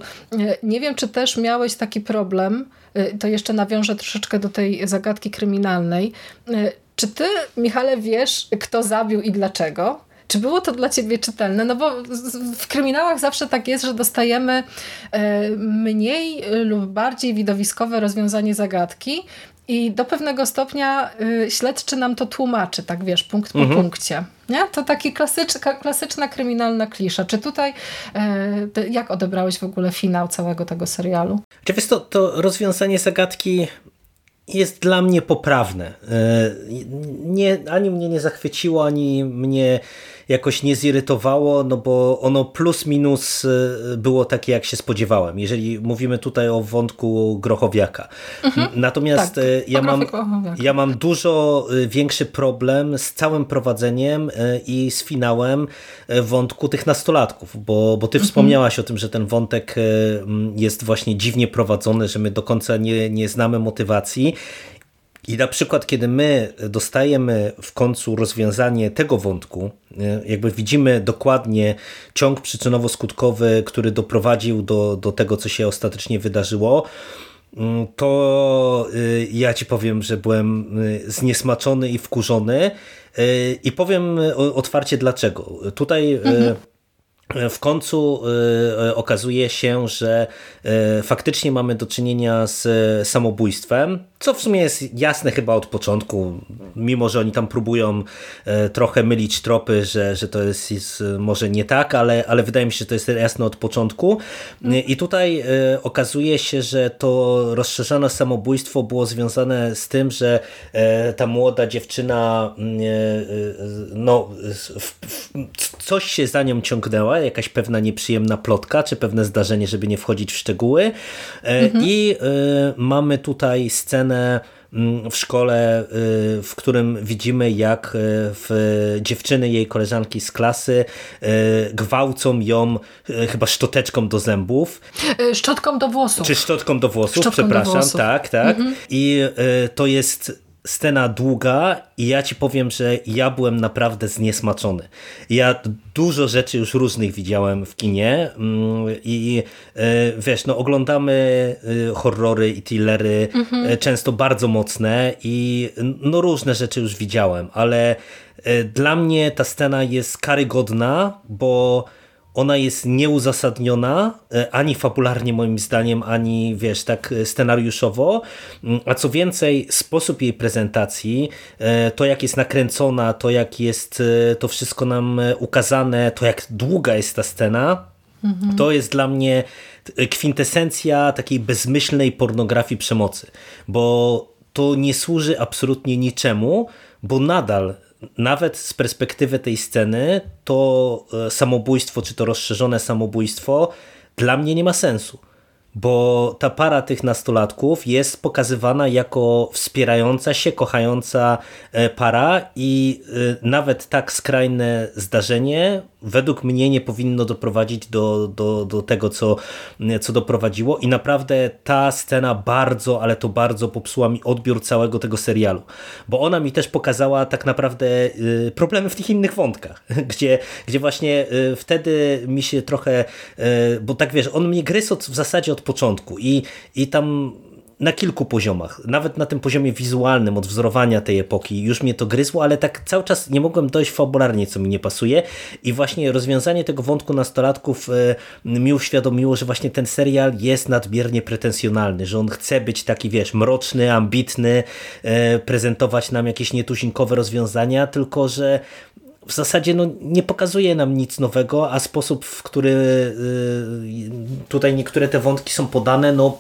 nie wiem, czy też miałeś taki problem, to jeszcze nawiążę troszeczkę do tej zagadki kryminalnej. Czy ty, Michale, wiesz, kto zabił i dlaczego? Czy było to dla ciebie czytelne? No bo w kryminałach zawsze tak jest, że dostajemy e, mniej lub bardziej widowiskowe rozwiązanie zagadki i do pewnego stopnia e, śledczy nam to tłumaczy, tak wiesz, punkt po mhm. punkcie. Nie? To taki klasyczna, klasyczna kryminalna klisza. Czy tutaj, e, jak odebrałeś w ogóle finał całego tego serialu? Czy wiesz, to, to rozwiązanie zagadki jest dla mnie poprawne. Nie, ani mnie nie zachwyciło, ani mnie jakoś nie zirytowało, no bo ono plus minus y, było takie, jak się spodziewałem, jeżeli mówimy tutaj o wątku Grochowiaka. Mhm, Natomiast tak, y, ja, mam, ja mam dużo y, większy problem z całym prowadzeniem i z finałem wątku tych nastolatków, bo, bo ty mhm. wspomniałaś o tym, że ten wątek jest właśnie dziwnie prowadzony, że my do końca nie, nie znamy motywacji i na przykład, kiedy my dostajemy w końcu rozwiązanie tego wątku, e, jakby widzimy dokładnie ciąg przyczynowo-skutkowy, który doprowadził do, do tego, co się ostatecznie wydarzyło, mm, to e, ja ci powiem, że byłem e, zniesmaczony i wkurzony i powiem otwarcie dlaczego. Tutaj mhm. W końcu okazuje się, że faktycznie mamy do czynienia z samobójstwem, co w sumie jest jasne chyba od początku, mimo że oni tam próbują e, trochę mylić tropy, że, że to jest, jest może nie tak, ale, ale wydaje mi się, że to jest jasne od początku. I tutaj e, okazuje się, że to rozszerzone samobójstwo było związane z tym, że e, ta młoda dziewczyna no, coś się za nią ciągnęła, jakaś pewna nieprzyjemna plotka, czy pewne zdarzenie, żeby nie wchodzić w szczegóły. Mhm. I mamy tutaj scenę scenę mm, w szkole, y, w którym widzimy, jak y, w dziewczyny jej koleżanki z klasy y, gwałcą ją chyba szczoteczką do zębów. Szczotką do włosów. Czy szczotką do włosów, szczotką przepraszam. Do włosów. Tak, tak. Mhm. I to jest scena długa i ja ci powiem, że ja byłem naprawdę zniesmaczony. Ja dużo rzeczy już różnych widziałem w kinie mm, i e, wiesz, no oglądamy e, horrory i thrillery mhm. E, często bardzo mocne i no różne rzeczy już widziałem, ale dla mnie ta scena jest karygodna, bo ona jest nieuzasadniona, e, ani fabularnie moim zdaniem, ani wiesz, tak e, scenariuszowo, mm, a co więcej, sposób jej prezentacji, e, to jak jest nakręcona, to jak jest to wszystko nam ukazane, to jak długa jest ta scena, mhm. to jest dla mnie kwintesencja takiej bezmyślnej pornografii przemocy, bo to nie służy absolutnie niczemu, bo nadal nawet z perspektywy tej sceny, to e, samobójstwo, czy to rozszerzone samobójstwo, dla mnie nie ma sensu bo ta para tych nastolatków jest pokazywana jako wspierająca się, kochająca e, para i e, nawet tak skrajne zdarzenie według mnie nie powinno doprowadzić do, do, do tego, co, co doprowadziło. I naprawdę ta scena bardzo, ale to bardzo popsuła mi odbiór całego tego serialu, bo ona mi też pokazała tak naprawdę e, problemy w tych innych wątkach, gdzie, gdzie właśnie wtedy mi się trochę, bo tak wiesz, on mnie gryzł w zasadzie od początku i, i tam na kilku poziomach, nawet na tym poziomie wizualnym, odwzorowania tej epoki, już mnie to gryzło, ale tak cały czas nie mogłem dojść fabularnie, co mi nie pasuje. I właśnie rozwiązanie tego wątku nastolatków e, mi uświadomiło, że właśnie ten serial jest nadmiernie pretensjonalny, że on chce być taki, wiesz, mroczny, ambitny, e, prezentować nam jakieś nietuzinkowe rozwiązania, tylko że w zasadzie no, nie pokazuje nam nic nowego, a sposób, w który y, tutaj niektóre te wątki są podane, no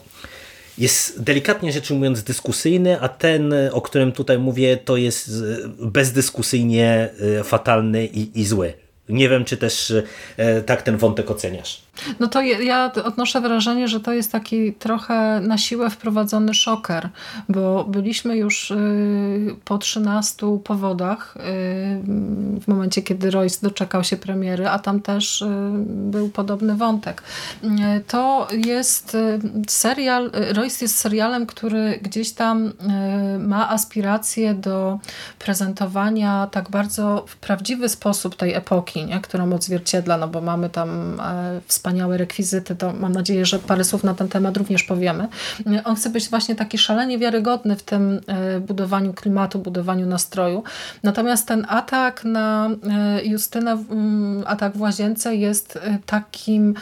jest delikatnie rzecz ujmując dyskusyjny, a ten, o którym tutaj mówię, to jest bezdyskusyjnie y, fatalny i, i zły. Nie wiem, czy też e, tak ten wątek oceniasz. No to ja odnoszę wrażenie, że to jest taki trochę na siłę wprowadzony szoker, bo byliśmy już y, po 13 powodach y, w momencie, kiedy Royce doczekał się premiery, a tam też y, był podobny wątek. To jest serial, Royce jest serialem, który gdzieś tam ma aspiracje do prezentowania tak bardzo w prawdziwy sposób tej epoki, nie? którą odzwierciedla, no bo mamy tam e, wspaniałe rekwizyty, to mam nadzieję, że parę słów na ten temat również powiemy. On chce być właśnie taki szalenie wiarygodny w tym e, budowaniu klimatu, budowaniu nastroju. Natomiast ten atak na e, Justynę, atak w łazience jest takim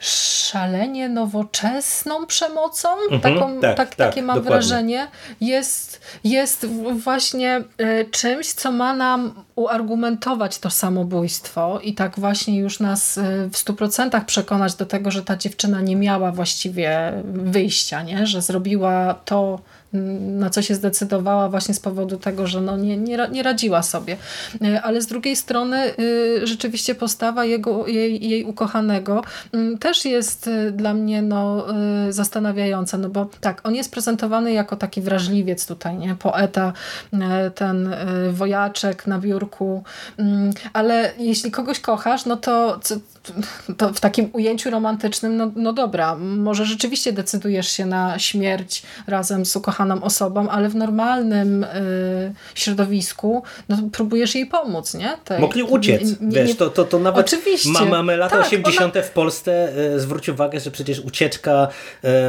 szalenie nowoczesną przemocą, mhm, taką, tak, tak, tak, takie mam dokładnie. wrażenie, jest, jest właśnie y, czymś, co ma nam uargumentować to samobójstwo i tak właśnie już nas y, w stu procentach przekonać do tego, że ta dziewczyna nie miała właściwie wyjścia, nie? że zrobiła to, na co się zdecydowała właśnie z powodu tego, że no nie, nie, nie radziła sobie. E, ale z drugiej strony y, rzeczywiście postawa jego, jej, jej ukochanego mm, też jest y, dla mnie no, y, zastanawiająca, no bo tak, on jest prezentowany jako taki wrażliwiec tutaj, nie? Poeta, ten wojaczek na biurku, mm, ale jeśli kogoś kochasz, no to, to w takim ujęciu romantycznym, no, no dobra, może rzeczywiście decydujesz się na śmierć razem z zakochaną osobą, ale w normalnym y, środowisku no, próbujesz jej pomóc, nie? Tej, Mogli uciec, nie, wiesz, to, to, to nawet Oczywiście. Ma, mamy lata tak, 80. Ona... w Polsce, y, zwróć uwagę, że przecież ucieczka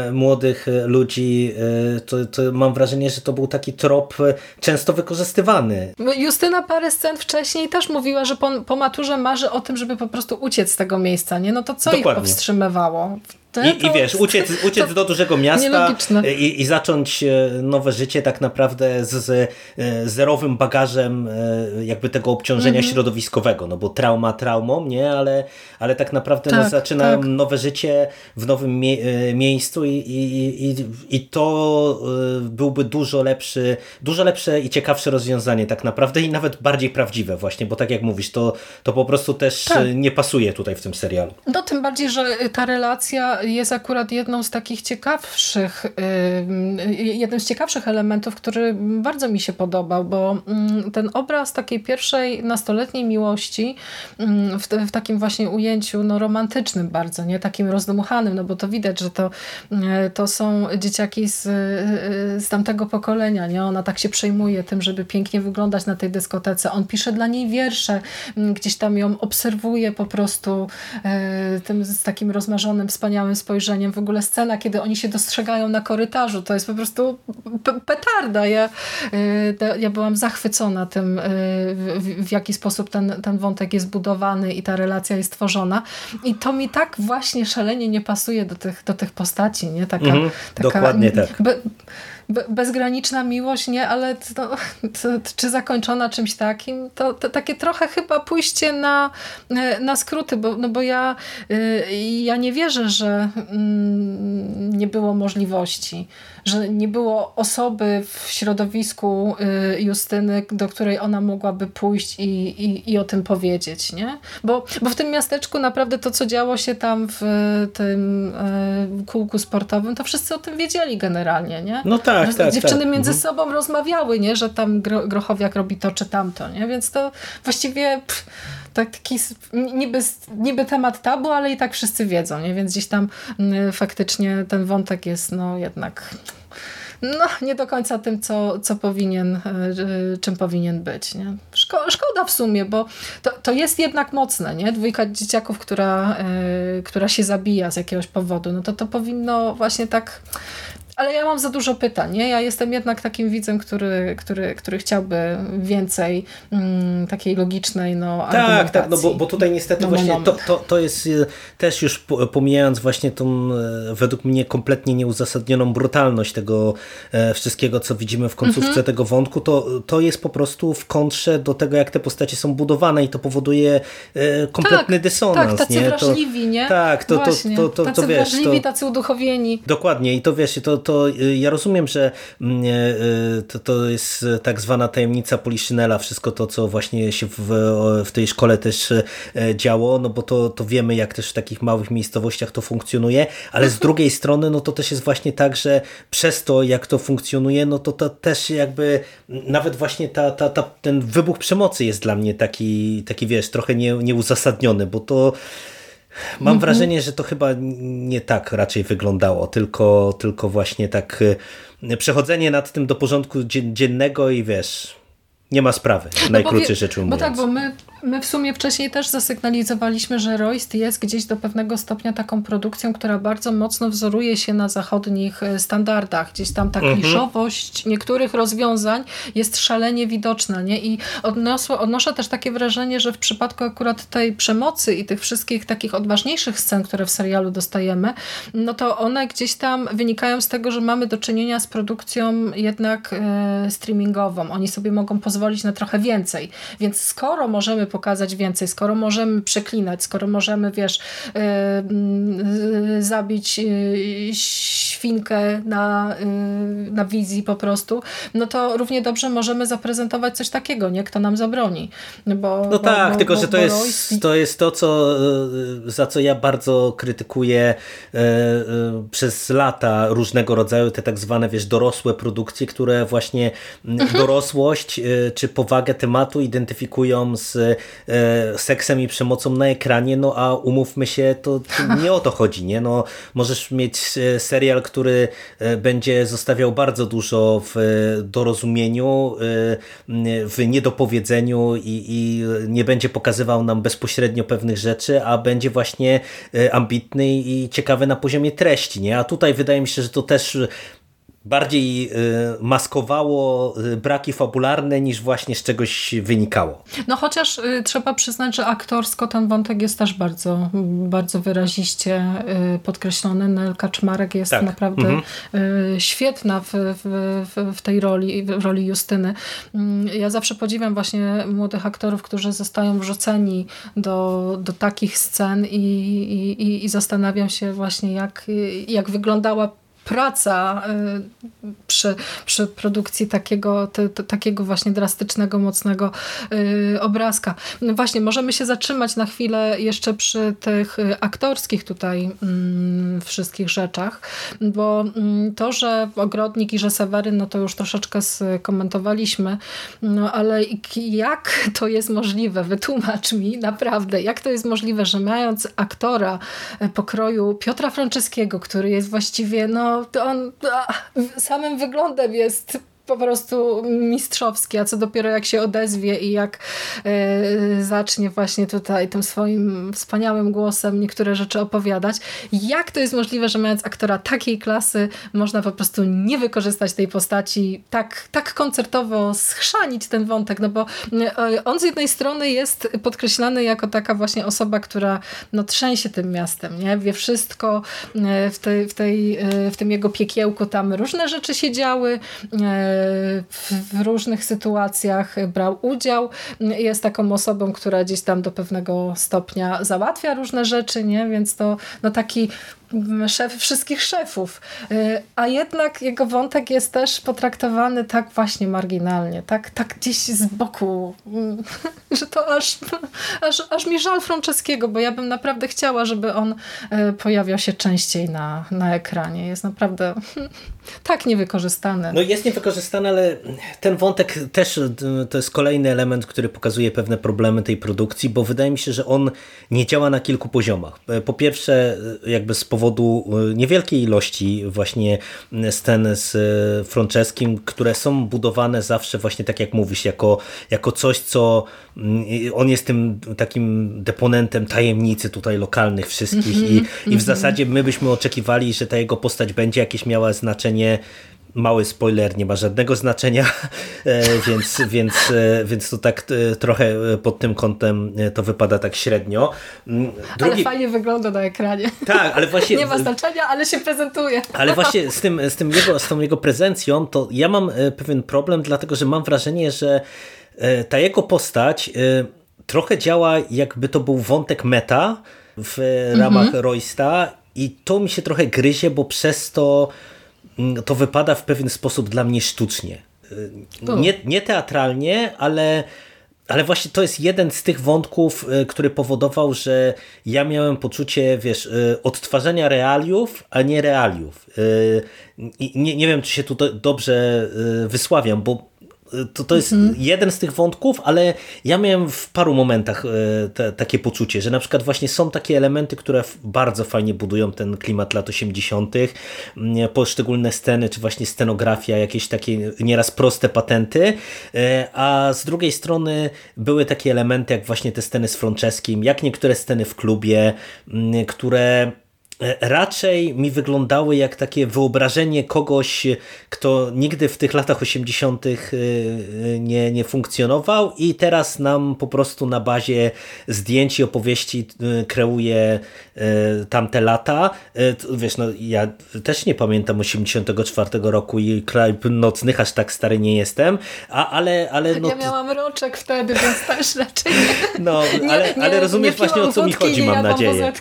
y, młodych y, ludzi, y, to, to mam wrażenie, że to był taki trop y, często wykorzystywany. Justyna parę scen wcześniej też mówiła, że po, po maturze marzy o tym, żeby po prostu uciec z tego miejsca, nie? No to co Dokładnie. ich powstrzymywało? I, I wiesz, uciec, uciec do dużego miasta i, i, zacząć e, nowe życie tak naprawdę z, z e, zerowym bagażem e, jakby tego obciążenia -hmm. środowiskowego, no bo trauma traumą, nie? Ale, ale tak naprawdę no, tak, no, zaczyna tak. nowe życie w nowym mie miejscu i, i, i, i to byłby dużo lepszy, dużo lepsze i ciekawsze rozwiązanie tak naprawdę i nawet bardziej prawdziwe właśnie, bo tak jak mówisz, to, to po prostu też tak. nie pasuje tutaj w tym serialu. No tym bardziej, że ta relacja jest akurat jedną z takich ciekawszych, jednym z ciekawszych elementów, który bardzo mi się podobał, bo mm, ten obraz takiej pierwszej nastoletniej miłości mm, w, w takim właśnie ujęciu no, romantycznym bardzo, nie takim rozdmuchanym, no bo to widać, że to, mm, to są dzieciaki z, z tamtego pokolenia, nie? Ona tak się przejmuje tym, żeby pięknie wyglądać na tej dyskotece. On pisze dla niej wiersze, gdzieś tam ją obserwuje po prostu e, tym z takim rozmarzonym, wspaniałym spojrzeniem. W ogóle scena, kiedy oni się dostrzegają na korytarzu, to jest po prostu petarda. Ja, y, ja byłam zachwycona tym, y, w, w jaki sposób ten, ten wątek jest budowany i ta relacja jest tworzona. I to mi tak właśnie szalenie nie pasuje do tych, do tych postaci. Nie? Taka, mhm, taka, dokładnie tak. Be, bezgraniczna miłość, nie, ale to, to, czy zakończona czymś takim, to, to, takie trochę chyba pójście na, na skróty, bo, no bo ja, y, ja nie wierzę, że mm, nie było możliwości że nie było osoby w środowisku y, Justyny, do której ona mogłaby pójść i, i, i o tym powiedzieć, nie? Bo, bo w tym miasteczku naprawdę to, co działo się tam w tym y, kółku sportowym, to wszyscy o tym wiedzieli generalnie, nie? No tak, że tak. Dziewczyny tak. między mhm. sobą rozmawiały, nie? Że tam Grochowiak robi to czy tamto, nie? Więc to właściwie... Pff, taki niby, niby temat tabu, ale i tak wszyscy wiedzą, nie? więc gdzieś tam mm, faktycznie ten wątek jest no jednak no, nie do końca tym, co, co powinien, e, czym powinien być. Nie? Szko szkoda w sumie, bo to, to jest jednak mocne, nie? Dwójka dzieciaków, która, yy, która się zabija z jakiegoś powodu, no to to powinno właśnie tak ale ja mam za dużo pytań. Nie? Ja jestem jednak takim widzem, który, który, który chciałby więcej mm, takiej logicznej no, Tak, tak, no bo, bo tutaj niestety no, właśnie to, to, to jest y, też już pomijając właśnie tą y, według mnie kompletnie nieuzasadnioną brutalność tego e, wszystkiego, co widzimy w końcówce mhm. tego wątku, to, to jest po prostu w kontrze do tego, jak te postacie są budowane i to powoduje e, kompletny tak, dysonans. Tak, tacy nie? wrażliwi, nie? Tak, to, to, to, to, tacy to, wiesz, wrażliwi, tacy uduchowieni. Dokładnie i to wiesz, to, to y, ja rozumiem, że mm, y, to, to jest tak zwana tajemnica Poliszynela, wszystko to, co właśnie się w, w tej szkole też działo, no bo to, to wiemy, jak też w takich małych miejscowościach to funkcjonuje, ale z drugiej strony, no to też jest właśnie tak, że przez to, jak to funkcjonuje, no to to też jakby nawet właśnie ta, ta, ta, ten wybuch przemocy jest dla mnie taki, taki wiesz, trochę nie, nieuzasadniony, bo to Mam mhm. wrażenie, że to chyba nie tak raczej wyglądało, tylko, tylko właśnie tak y, przechodzenie nad tym do porządku dziennego i wiesz, nie ma sprawy, no najkrócej rzecz ujmując. Bo tak, bo my My w sumie wcześniej też zasygnalizowaliśmy, że Royst jest gdzieś do pewnego stopnia taką produkcją, która bardzo mocno wzoruje się na zachodnich e, standardach. Gdzieś tam ta mhm. kliszowość niektórych rozwiązań jest szalenie widoczna. Nie? I odniosło, odnoszę też takie wrażenie, że w przypadku akurat tej przemocy i tych wszystkich takich odważniejszych scen, które w serialu dostajemy, no to one gdzieś tam wynikają z tego, że mamy do czynienia z produkcją jednak e, streamingową. Oni sobie mogą pozwolić na trochę więcej. Więc skoro możemy pokazać więcej, skoro możemy przeklinać, skoro możemy, wiesz, yy, zabić yy, świnkę na, yy, na wizji po prostu, no to równie dobrze możemy zaprezentować coś takiego, nie? Kto nam zabroni. Bo, no tak, bo, tylko bo, że to, jest, to jest to, co, za co ja bardzo krytykuję przez lata różnego rodzaju te tak zwane, wiesz, dorosłe produkcje, które właśnie mhm. dorosłość czy powagę tematu identyfikują z E, seksem i przemocą na ekranie, no a umówmy się, to, to nie o to chodzi, nie? No, możesz mieć e, serial, który e, będzie zostawiał bardzo dużo w dorozumieniu, w niedopowiedzeniu i, i nie będzie pokazywał nam bezpośrednio pewnych rzeczy, a będzie właśnie ambitny i ciekawy na poziomie treści, nie? A tutaj wydaje mi się, że to też bardziej maskowało braki fabularne niż właśnie z czegoś wynikało. No chociaż trzeba przyznać, że aktorsko ten wątek jest też bardzo, bardzo wyraziście podkreślony. Nel Kaczmarek jest tak. naprawdę mhm. świetna w, w, w tej roli, w roli Justyny. Mm, ja zawsze podziwiam właśnie młodych aktorów, którzy zostają wrzuceni do, do takich scen i, i, i zastanawiam się właśnie jak, jak wyglądała praca y, przy, przy produkcji takiego, te, te, takiego właśnie drastycznego, mocnego y, obrazka. No właśnie, możemy się zatrzymać na chwilę jeszcze przy tych aktorskich tutaj mm, wszystkich rzeczach, bo mm, to, że Ogrodnik i że Seweryn, no to już troszeczkę skomentowaliśmy, no ale jak to jest możliwe? Wytłumacz mi naprawdę, jak to jest możliwe, że mając aktora pokroju Piotra Franceskiego, który jest właściwie no to on samym wyglądem jest po prostu mistrzowski, a co dopiero jak się odezwie i jak e, zacznie właśnie tutaj tym swoim wspaniałym głosem niektóre rzeczy opowiadać. Jak to jest możliwe, że mając aktora takiej klasy można po prostu nie wykorzystać tej postaci, tak, tak koncertowo schrzanić ten wątek, no bo e, on z jednej strony jest podkreślany jako taka właśnie osoba, która no, trzęsie tym miastem, nie? wie wszystko e, w, tej, w, tej, w tym jego piekiełku, tam różne rzeczy się działy, w różnych sytuacjach brał udział. Jest taką osobą, która gdzieś tam do pewnego stopnia załatwia różne rzeczy, nie? więc to no taki szef wszystkich szefów. Y, a jednak jego wątek jest też potraktowany tak właśnie marginalnie, tak, tak gdzieś z boku, y, że to aż, aż, aż mi żal Franceskiego, bo ja bym naprawdę chciała, żeby on y, pojawiał się częściej na, na ekranie. Jest naprawdę tak niewykorzystany. No jest niewykorzystany, ale ten wątek też to jest kolejny element, który pokazuje pewne problemy tej produkcji, bo wydaje mi się, że on nie działa na kilku poziomach. Po pierwsze, jakby z powodu powodu e, niewielkiej ilości właśnie scen z e, Franceskim, które są budowane zawsze właśnie tak jak mówisz, jako, jako coś, co mm, on jest tym takim deponentem tajemnicy tutaj lokalnych wszystkich mm -hmm, i, mm -hmm. i w mhm. zasadzie my byśmy oczekiwali, że ta jego postać będzie jakieś miała znaczenie Mały spoiler, nie ma żadnego znaczenia, e, więc, więc, e, więc to tak e, trochę pod tym kątem to wypada tak średnio. Mm, drugi... Ale fajnie wygląda na ekranie. Tak, ale właśnie... Nie ma znaczenia, ale się prezentuje. Ale właśnie z, tym, z, tym jego, z tą jego prezencją to ja mam pewien problem, dlatego że mam wrażenie, że ta jego postać trochę działa jakby to był wątek meta w ramach mhm. Roysta i to mi się trochę gryzie, bo przez to to wypada w pewien sposób dla mnie sztucznie. Y, nie, nie teatralnie, ale, ale właśnie to jest jeden z tych wątków, y, który powodował, że ja miałem poczucie, wiesz, y, odtwarzania realiów, a nie realiów. Nie, nie wiem, czy się tu dobrze wysławiam, bo to, to jest mhm. jeden z tych wątków, ale ja miałem w paru momentach e, te, takie poczucie, że na przykład właśnie są takie elementy, które bardzo fajnie budują ten klimat lat 80., mm, poszczególne sceny, czy właśnie scenografia, jakieś takie nieraz proste patenty, e, a z drugiej strony były takie elementy, jak właśnie te sceny z Franceskim, jak niektóre sceny w klubie, mm, które raczej mi wyglądały jak takie wyobrażenie kogoś, kto nigdy w tych latach 80. E, nie, nie funkcjonował i teraz nam po prostu na bazie zdjęć i opowieści e, kreuje tamte lata. Wiesz, no ja też nie pamiętam 84 roku i kraj nocnych, aż tak stary nie jestem, a, ale, ale no... Ja miałam roczek wtedy, więc też raczej no, ale, nie, ale rozumiesz właśnie o co mi chodzi, mam nadzieję.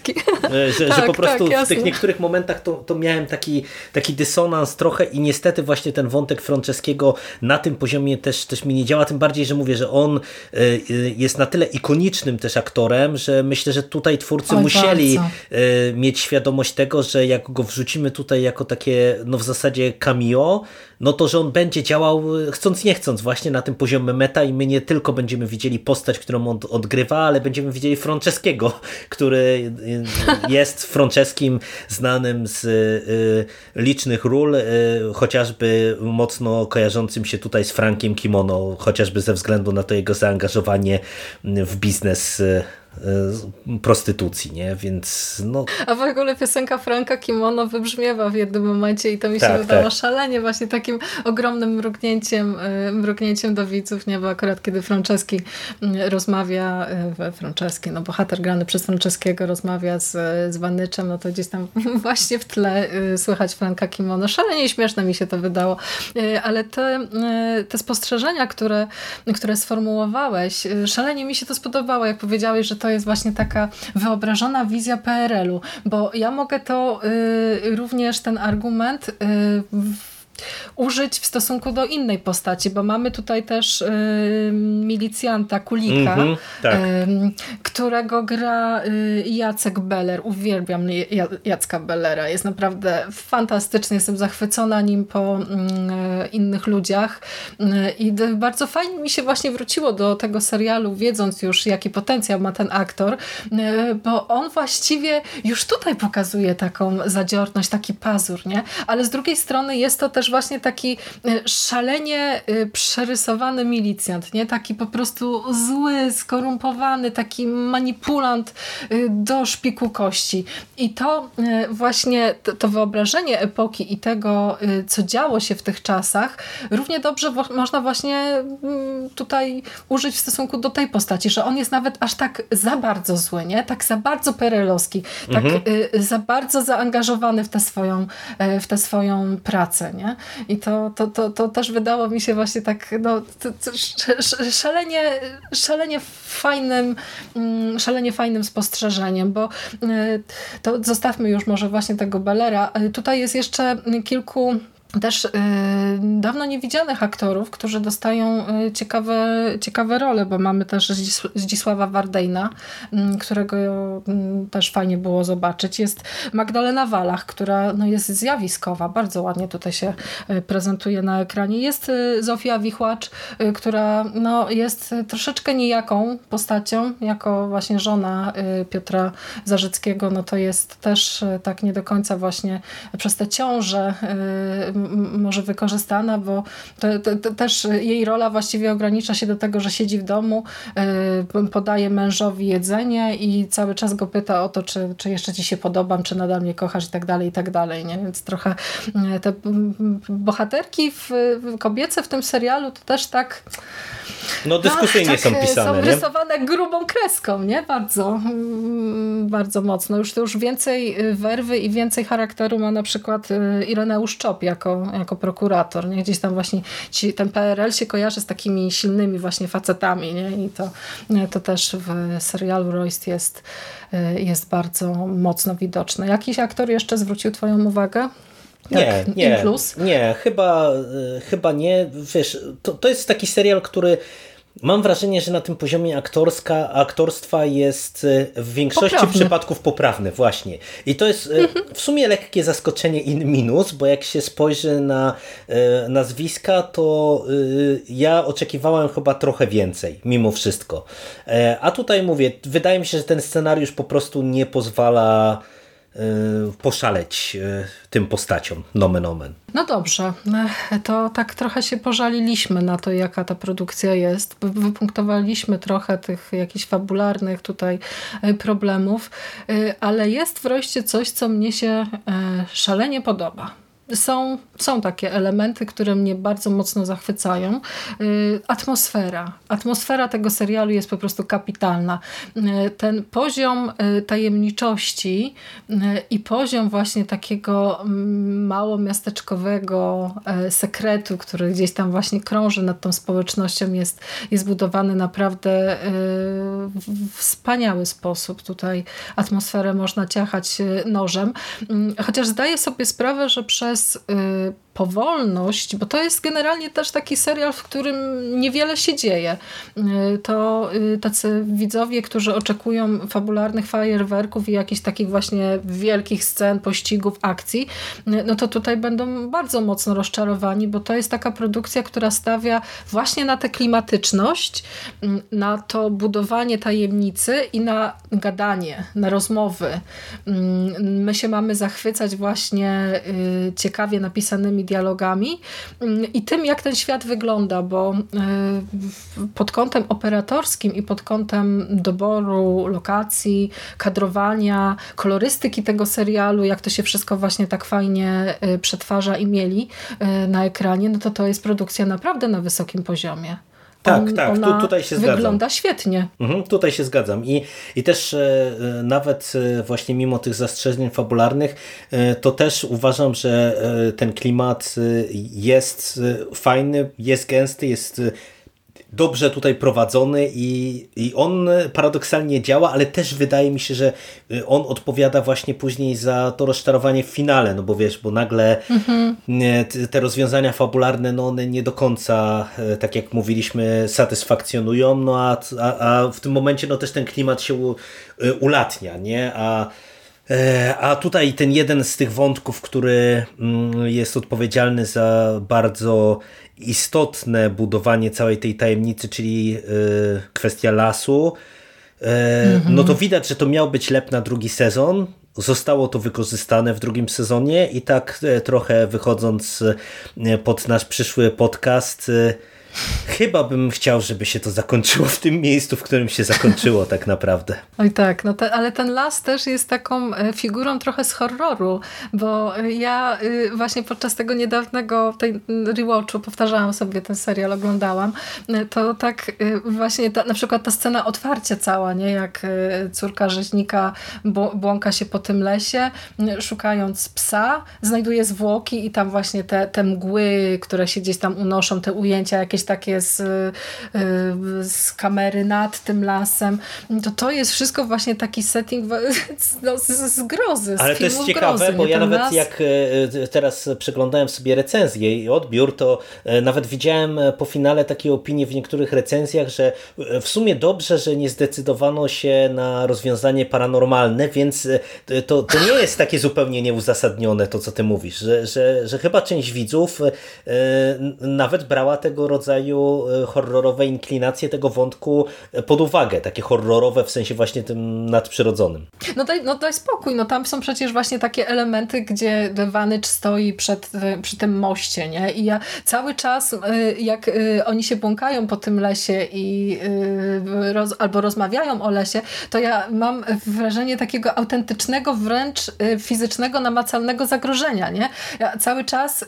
Że, tak, że po prostu w tych niektórych momentach to, to miałem taki, taki dysonans trochę i niestety właśnie ten wątek Franceskiego na tym poziomie też, też mi nie działa, tym bardziej, że mówię, że on e, e, jest na tyle ikonicznym też aktorem, że myślę, że tutaj twórcy Oj, musieli bardzo. E, mieć świadomość tego, że jak go wrzucimy tutaj jako takie, no w zasadzie cameo, no to, że on będzie działał chcąc nie chcąc właśnie na tym poziomie meta i my nie tylko będziemy widzieli postać, którą on odgrywa, ale będziemy widzieli Franceskiego, który jest Franceskim znanym z y, licznych ról, y, chociażby mocno kojarzącym się tutaj z Frankiem Kimono, chociażby ze względu na to jego zaangażowanie w biznes y, prostytucji, nie? Więc no... A w ogóle piosenka Franka Kimono wybrzmiewa w jednym momencie i to mi się tak, wydało tak. szalenie właśnie takim ogromnym mrugnięciem, mrugnięciem do widzów, nie? Bo akurat kiedy Franceski rozmawia, Franceski, no bohater grany przez Franceskiego rozmawia z, z Vanyczem, no to gdzieś tam właśnie w tle słychać Franka Kimono. Szalenie śmieszne mi się to wydało, ale te, te spostrzeżenia, które, które sformułowałeś, szalenie mi się to spodobało, jak powiedziałeś, że to jest właśnie taka wyobrażona wizja PRL-u, bo ja mogę to y, również ten argument y, użyć w stosunku do innej postaci, bo mamy tutaj też y, milicjanta Kulika, mm -hmm, tak. y, którego gra y, Jacek Beller. Uwielbiam Jacka Bellera. Jest naprawdę fantastyczny. Jestem zachwycona nim po mm, innych ludziach y, i bardzo fajnie mi się właśnie wróciło do tego serialu, wiedząc już jaki potencjał ma ten aktor, y, bo on właściwie już tutaj pokazuje taką zadziorność, taki pazur, nie? Ale z drugiej strony jest to też właśnie taki y, szalenie y, przerysowany milicjant, nie? Taki po prostu zły, skorumpowany, taki manipulant y, do szpiku kości. I to właśnie, to wyobrażenie epoki i tego, co działo się w tych czasach, równie dobrze można właśnie mm, tutaj użyć w stosunku do tej postaci, że on jest nawet aż tak za bardzo zły, nie? Tak za bardzo perelowski, tak mhm. za bardzo zaangażowany w tę swoją, w tę swoją pracę, nie? I to, to, to, to też wydało mi się właśnie tak no, szalenie, szalenie fajnym mm, szalenie fajnym spostrzeżeniem, bo y, to zostawmy już może właśnie tego Bellera. Y, tutaj jest jeszcze kilku też y, dawno niewidzianych aktorów, którzy dostają y, ciekawe, ciekawe role, bo mamy też Zdzisława Wardejna, y, którego y, też fajnie było zobaczyć. Jest Magdalena Walach, która no, jest zjawiskowa, bardzo ładnie tutaj się y, prezentuje na ekranie. Jest y, Zofia Wichłacz, która no, jest troszeczkę nijaką postacią, jako właśnie żona Piotra Zarzyckiego, no to jest też tak nie do końca właśnie przez tę ciążę może wykorzystana, bo to, to, to też jej rola właściwie ogranicza się do tego, że siedzi w domu, y, podaje mężowi jedzenie i cały czas go pyta o to, czy, czy jeszcze ci się podobam, czy nadal mnie kochasz i tak dalej, i tak dalej. Nie? Więc trochę y, te bohaterki w, kobiece w tym serialu to też tak no dyskusyjnie tak, są pisane. Są rysowane nie? grubą kreską, nie? Bardzo, bardzo mocno. Już to już więcej werwy i więcej charakteru ma na przykład Ireneusz Czop jako jako, prokurator. Nie? Gdzieś tam właśnie ci, ten PRL się kojarzy z takimi silnymi właśnie facetami nie? i to, to też w serialu Royst jest, jest bardzo mocno widoczne. Jakiś aktor jeszcze zwrócił twoją uwagę? Nie, tak, nie, nie, chyba, chyba nie. Wiesz, to, to jest taki serial, który Mam wrażenie, że na tym poziomie aktorska, aktorstwa jest e, w większości poprawny. przypadków poprawny, właśnie. I to jest e, w sumie lekkie zaskoczenie in minus, bo jak się spojrzy na e, nazwiska, to ja oczekiwałem chyba trochę więcej, mimo wszystko. A tutaj mówię, wydaje mi się, że ten scenariusz po prostu nie pozwala Y, poszaleć y, tym postaciom, nomen omen. No dobrze, to tak trochę się pożaliliśmy na to, jaka ta produkcja jest. Wypunktowaliśmy trochę tych jakichś fabularnych tutaj y, problemów, ale jest w Roście coś, co mnie się szalenie podoba są, są takie elementy, które mnie bardzo mocno zachwycają. Y, atmosfera. Atmosfera tego serialu jest po prostu kapitalna. Y, ten poziom y, tajemniczości i poziom właśnie takiego mm, mało miasteczkowego sekretu, który gdzieś tam właśnie krąży nad tą społecznością jest, jest budowany naprawdę w wspaniały sposób. Tutaj atmosferę można ciachać nożem. Chociaż zdaję sobie sprawę, że przez przez y, powolność, bo to jest generalnie też taki serial, w którym niewiele się dzieje. Y, to y, tacy widzowie, którzy oczekują fabularnych fajerwerków i jakichś takich właśnie wielkich scen, pościgów, akcji, no to tutaj będą bardzo mocno rozczarowani, bo to jest taka produkcja, która stawia właśnie na tę klimatyczność, na to budowanie tajemnicy i na gadanie, na rozmowy. My się mamy zachwycać właśnie ciekawie napisanymi dialogami mm, i tym, jak ten świat wygląda, bo pod kątem operatorskim i pod kątem doboru lokacji, kadrowania, kolorystyki tego serialu, jak to się wszystko właśnie tak fajnie przetwarza i mieli na ekranie, no to to jest produkcja naprawdę na wysokim poziomie. Tak, On, tak, tu, tutaj się zgadzam. Wygląda świetnie. Mhm, tutaj się zgadzam. I, i też e, e, nawet e, właśnie mimo tych zastrzeżeń fabularnych, e, to też uważam, że ten klimat jest fajny, jest gęsty, jest dobrze tutaj prowadzony i, i on paradoksalnie działa, ale też wydaje mi się, że y, on odpowiada właśnie później za to rozczarowanie w finale, no bo wiesz, bo nagle mhm. te rozwiązania fabularne, no one nie do końca, e, tak jak mówiliśmy, satysfakcjonują, no a, a, a w tym momencie no też ten klimat się u, y, ulatnia, nie? A a tutaj ten jeden z tych wątków, który mm, jest odpowiedzialny za bardzo istotne budowanie całej tej tajemnicy, czyli e, kwestia lasu, mm -hmm. no to widać, że to miał być lep na drugi sezon. Zostało to wykorzystane w drugim sezonie i tak e, trochę wychodząc pod nasz przyszły podcast, Chyba bym chciał, żeby się to zakończyło w tym miejscu, w którym się zakończyło tak naprawdę. Oj tak, no te, ale ten las też jest taką e, figurą trochę z horroru, bo ja y, właśnie podczas tego niedawnego tej rewatchu powtarzałam sobie ten serial, oglądałam, e, to tak y, właśnie ta, na przykład ta scena otwarcia cała, nie jak y, córka rzeźnika błąka się po tym lesie, szukając psa, znajduje zwłoki i tam właśnie te, te mgły, które się gdzieś tam unoszą, te ujęcia jakieś jakieś takie z, y, z kamery nad tym lasem, to to jest wszystko właśnie taki setting no, z, z grozy. Ale to jest ciekawe, grozy, bo ja nawet las... jak e, teraz przeglądałem sobie recenzję i odbiór, to e, nawet widziałem e, po finale takie opinie w niektórych recenzjach, że w sumie dobrze, że nie zdecydowano się na rozwiązanie paranormalne, więc to, to nie jest takie zupełnie nieuzasadnione to, co ty mówisz, że, że, że chyba część widzów nawet brała tego rodzaju rodzaju e, horrorowe inklinacje tego wątku e, pod uwagę, takie horrorowe w sensie właśnie tym nadprzyrodzonym. No daj, no daj spokój, no tam są przecież właśnie takie elementy, gdzie Vanycz stoi przed, e, przy tym moście, nie? I ja cały czas, jak oni się błąkają po tym lesie i roz, albo rozmawiają o lesie, to ja mam wrażenie takiego autentycznego, wręcz fizycznego, namacalnego zagrożenia, nie? Ja cały czas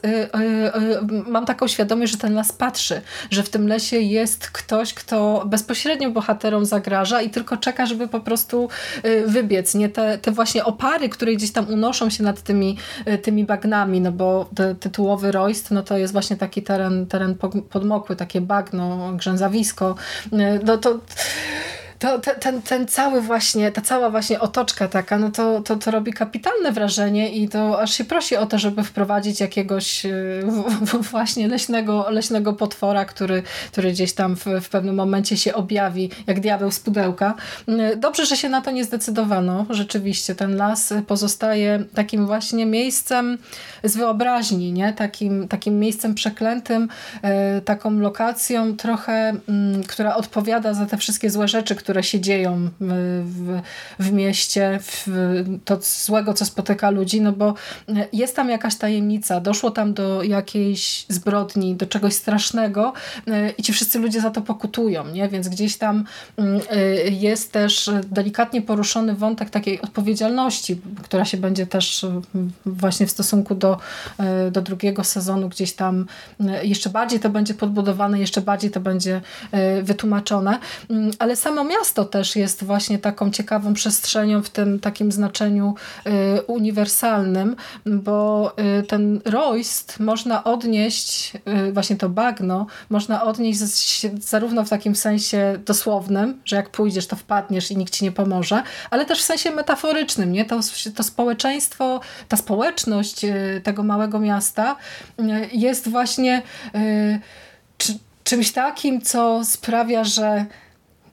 mam taką świadomość, że ten las patrzy, że w tym lesie jest ktoś, kto bezpośrednio bohaterom zagraża i tylko czeka, żeby po prostu y, wybiec. Nie te, te właśnie opary, które gdzieś tam unoszą się nad tymi, y, tymi bagnami, no bo tytułowy rojst, no to jest właśnie taki teren, teren podmokły, takie bagno, grzęzawisko. Y, no to to, ten, ten cały właśnie, ta cała właśnie otoczka taka, no to, to, to robi kapitalne wrażenie i to aż się prosi o to, żeby wprowadzić jakiegoś y, właśnie leśnego, leśnego potwora, który, który gdzieś tam w, w pewnym momencie się objawi, jak diabeł z pudełka. Y, dobrze, że się na to nie zdecydowano. Rzeczywiście ten las pozostaje takim właśnie miejscem z wyobraźni, nie? Takim, takim miejscem przeklętym, y, taką lokacją trochę, mm, która odpowiada za te wszystkie złe rzeczy, które które się dzieją w, w mieście, w to złego, co spotyka ludzi, no bo jest tam jakaś tajemnica, doszło tam do jakiejś zbrodni, do czegoś strasznego e, i ci wszyscy ludzie za to pokutują, nie? Więc gdzieś tam mm, jest też delikatnie poruszony wątek takiej odpowiedzialności, która się będzie też właśnie w stosunku do, do drugiego sezonu gdzieś tam jeszcze bardziej to będzie podbudowane, jeszcze bardziej to będzie wytłumaczone, mm, ale samo miasto miasto też jest właśnie taką ciekawą przestrzenią w tym takim znaczeniu y, uniwersalnym, bo y, ten rojst można odnieść, y, właśnie to bagno, można odnieść zarówno w takim sensie dosłownym, że jak pójdziesz, to wpadniesz i nikt ci nie pomoże, ale też w sensie metaforycznym, nie? To, to społeczeństwo, ta społeczność tego małego miasta jest właśnie czymś takim, co sprawia, że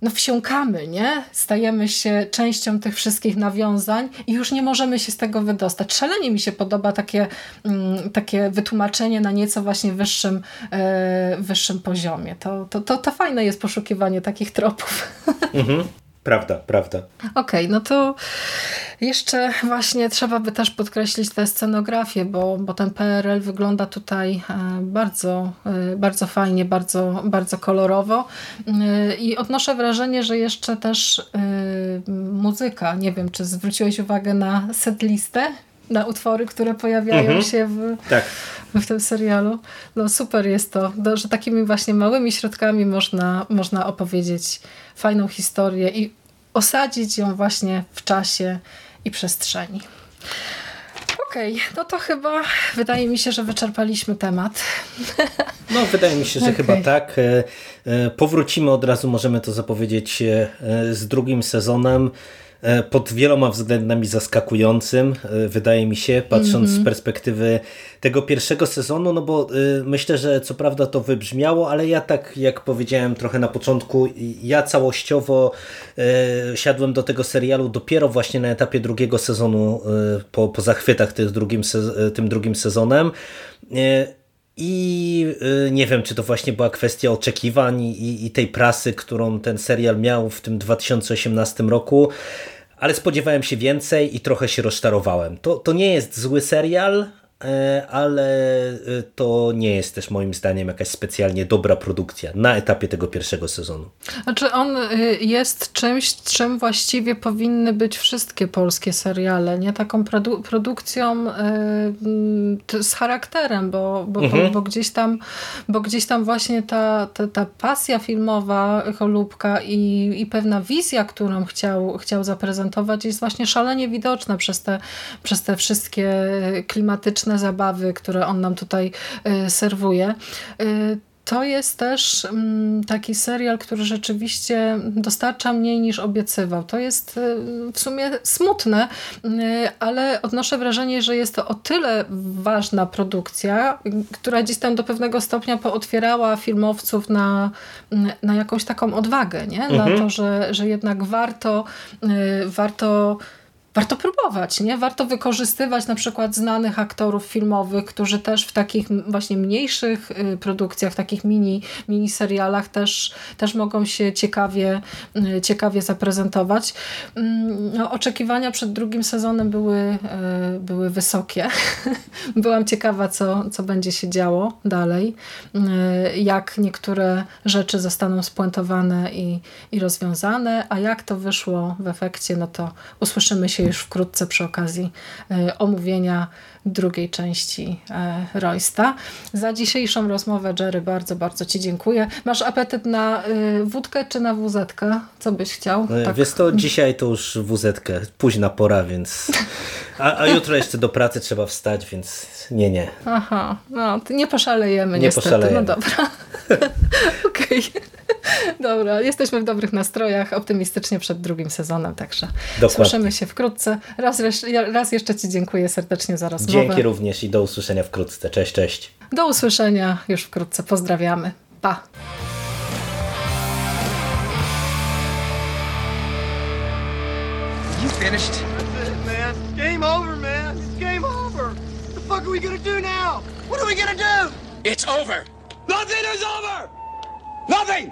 no wsiąkamy, nie? Stajemy się częścią tych wszystkich nawiązań i już nie możemy się z tego wydostać. Szalenie mi się podoba takie, mm, takie wytłumaczenie na nieco właśnie wyższym, e, wyższym poziomie. To, to, to, to fajne jest poszukiwanie takich tropów. Mhm. Prawda, prawda. Okej, no to jeszcze właśnie trzeba by też podkreślić tę scenografię, bo, bo ten PRL wygląda tutaj e, bardzo, e, bardzo fajnie, bardzo, bardzo kolorowo E, i odnoszę wrażenie, że jeszcze też muzyka, nie wiem, czy zwróciłeś uwagę na setlistę, na utwory, które pojawiają Mhm. się w, Tak. w tym serialu. No super jest to, że takimi właśnie małymi środkami można, można opowiedzieć fajną historię i osadzić ją właśnie w czasie i przestrzeni. Okej, no to chyba wydaje mi się, że wyczerpaliśmy temat. No, wydaje mi się, że Okej. chyba tak. E, e, Powrócimy od razu, możemy to zapowiedzieć, e, z drugim sezonem. E, Pod wieloma względami zaskakującym, e, wydaje mi się, patrząc z perspektywy tego pierwszego sezonu, no bo e, myślę, że co prawda to wybrzmiało, ale ja tak jak powiedziałem trochę na początku, ja całościowo siadłem do tego serialu dopiero właśnie na etapie drugiego sezonu, po, po zachwytach tych drugim, tym drugim sezonem. I y, nie wiem, czy to właśnie była kwestia oczekiwań i, i tej prasy, którą ten serial miał w tym 2018 roku, ale spodziewałem się więcej i trochę się rozczarowałem. To, to nie jest zły serial, ale y, to nie jest też moim zdaniem jakaś specjalnie dobra produkcja na etapie tego pierwszego sezonu. Znaczy on y, jest czymś, czym właściwie powinny być wszystkie polskie seriale, nie? Taką produ produkcją y, z charakterem, bo, bo, bo, bo, gdzieś tam, bo gdzieś tam właśnie ta, ta, ta pasja filmowa Cholubka i, i pewna wizja, którą chciał, chciał zaprezentować jest właśnie szalenie widoczna przez te, przez te wszystkie klimatyczne zabawy, które on nam tutaj y, serwuje. Y, to jest też mm, taki serial, który rzeczywiście dostarcza mniej niż obiecywał. To jest y, w sumie smutne, ale odnoszę wrażenie, że jest to o tyle ważna produkcja, która gdzieś tam do pewnego stopnia pootwierała filmowców na, na jakąś taką odwagę, nie? na to, że, że jednak warto, warto warto próbować, nie? Warto wykorzystywać na przykład znanych aktorów filmowych, którzy też w takich właśnie mniejszych y, produkcjach, takich mini, mini serialach też, też mogą się ciekawie, y, ciekawie zaprezentować. Mm, No, oczekiwania przed drugim sezonem były, y, były wysokie. Byłam ciekawa, co, co będzie się działo dalej, jak niektóre rzeczy zostaną spuentowane i, i rozwiązane, a jak to wyszło w efekcie, no to usłyszymy się już wkrótce przy okazji e, omówienia drugiej części e, Roysta. Za dzisiejszą rozmowę, Jerry, bardzo, bardzo Ci dziękuję. Masz apetyt na e, wódkę czy na wuzetkę? Co byś chciał? E, Tak. Wiesz to dzisiaj to już wz późna pora, więc... A, a jutro jeszcze do pracy trzeba wstać, więc nie, nie. Aha, no nie poszalejemy Nie niestety. poszalejemy. No dobra. Okej. Dobra, jesteśmy w dobrych nastrojach, optymistycznie przed drugim sezonem, także Dokładnie. słyszymy się wkrótce. Raz, raz jeszcze Ci dziękuję serdecznie za rozmowę. Dzięki również i do usłyszenia wkrótce. Cześć, cześć. Do usłyszenia już wkrótce. Pozdrawiamy. Pa. You finished? That's it, man. Game over, man. It's game over. What the fuck are we gonna do now? What are we gonna do? It's over. Nothing is over! Nothing!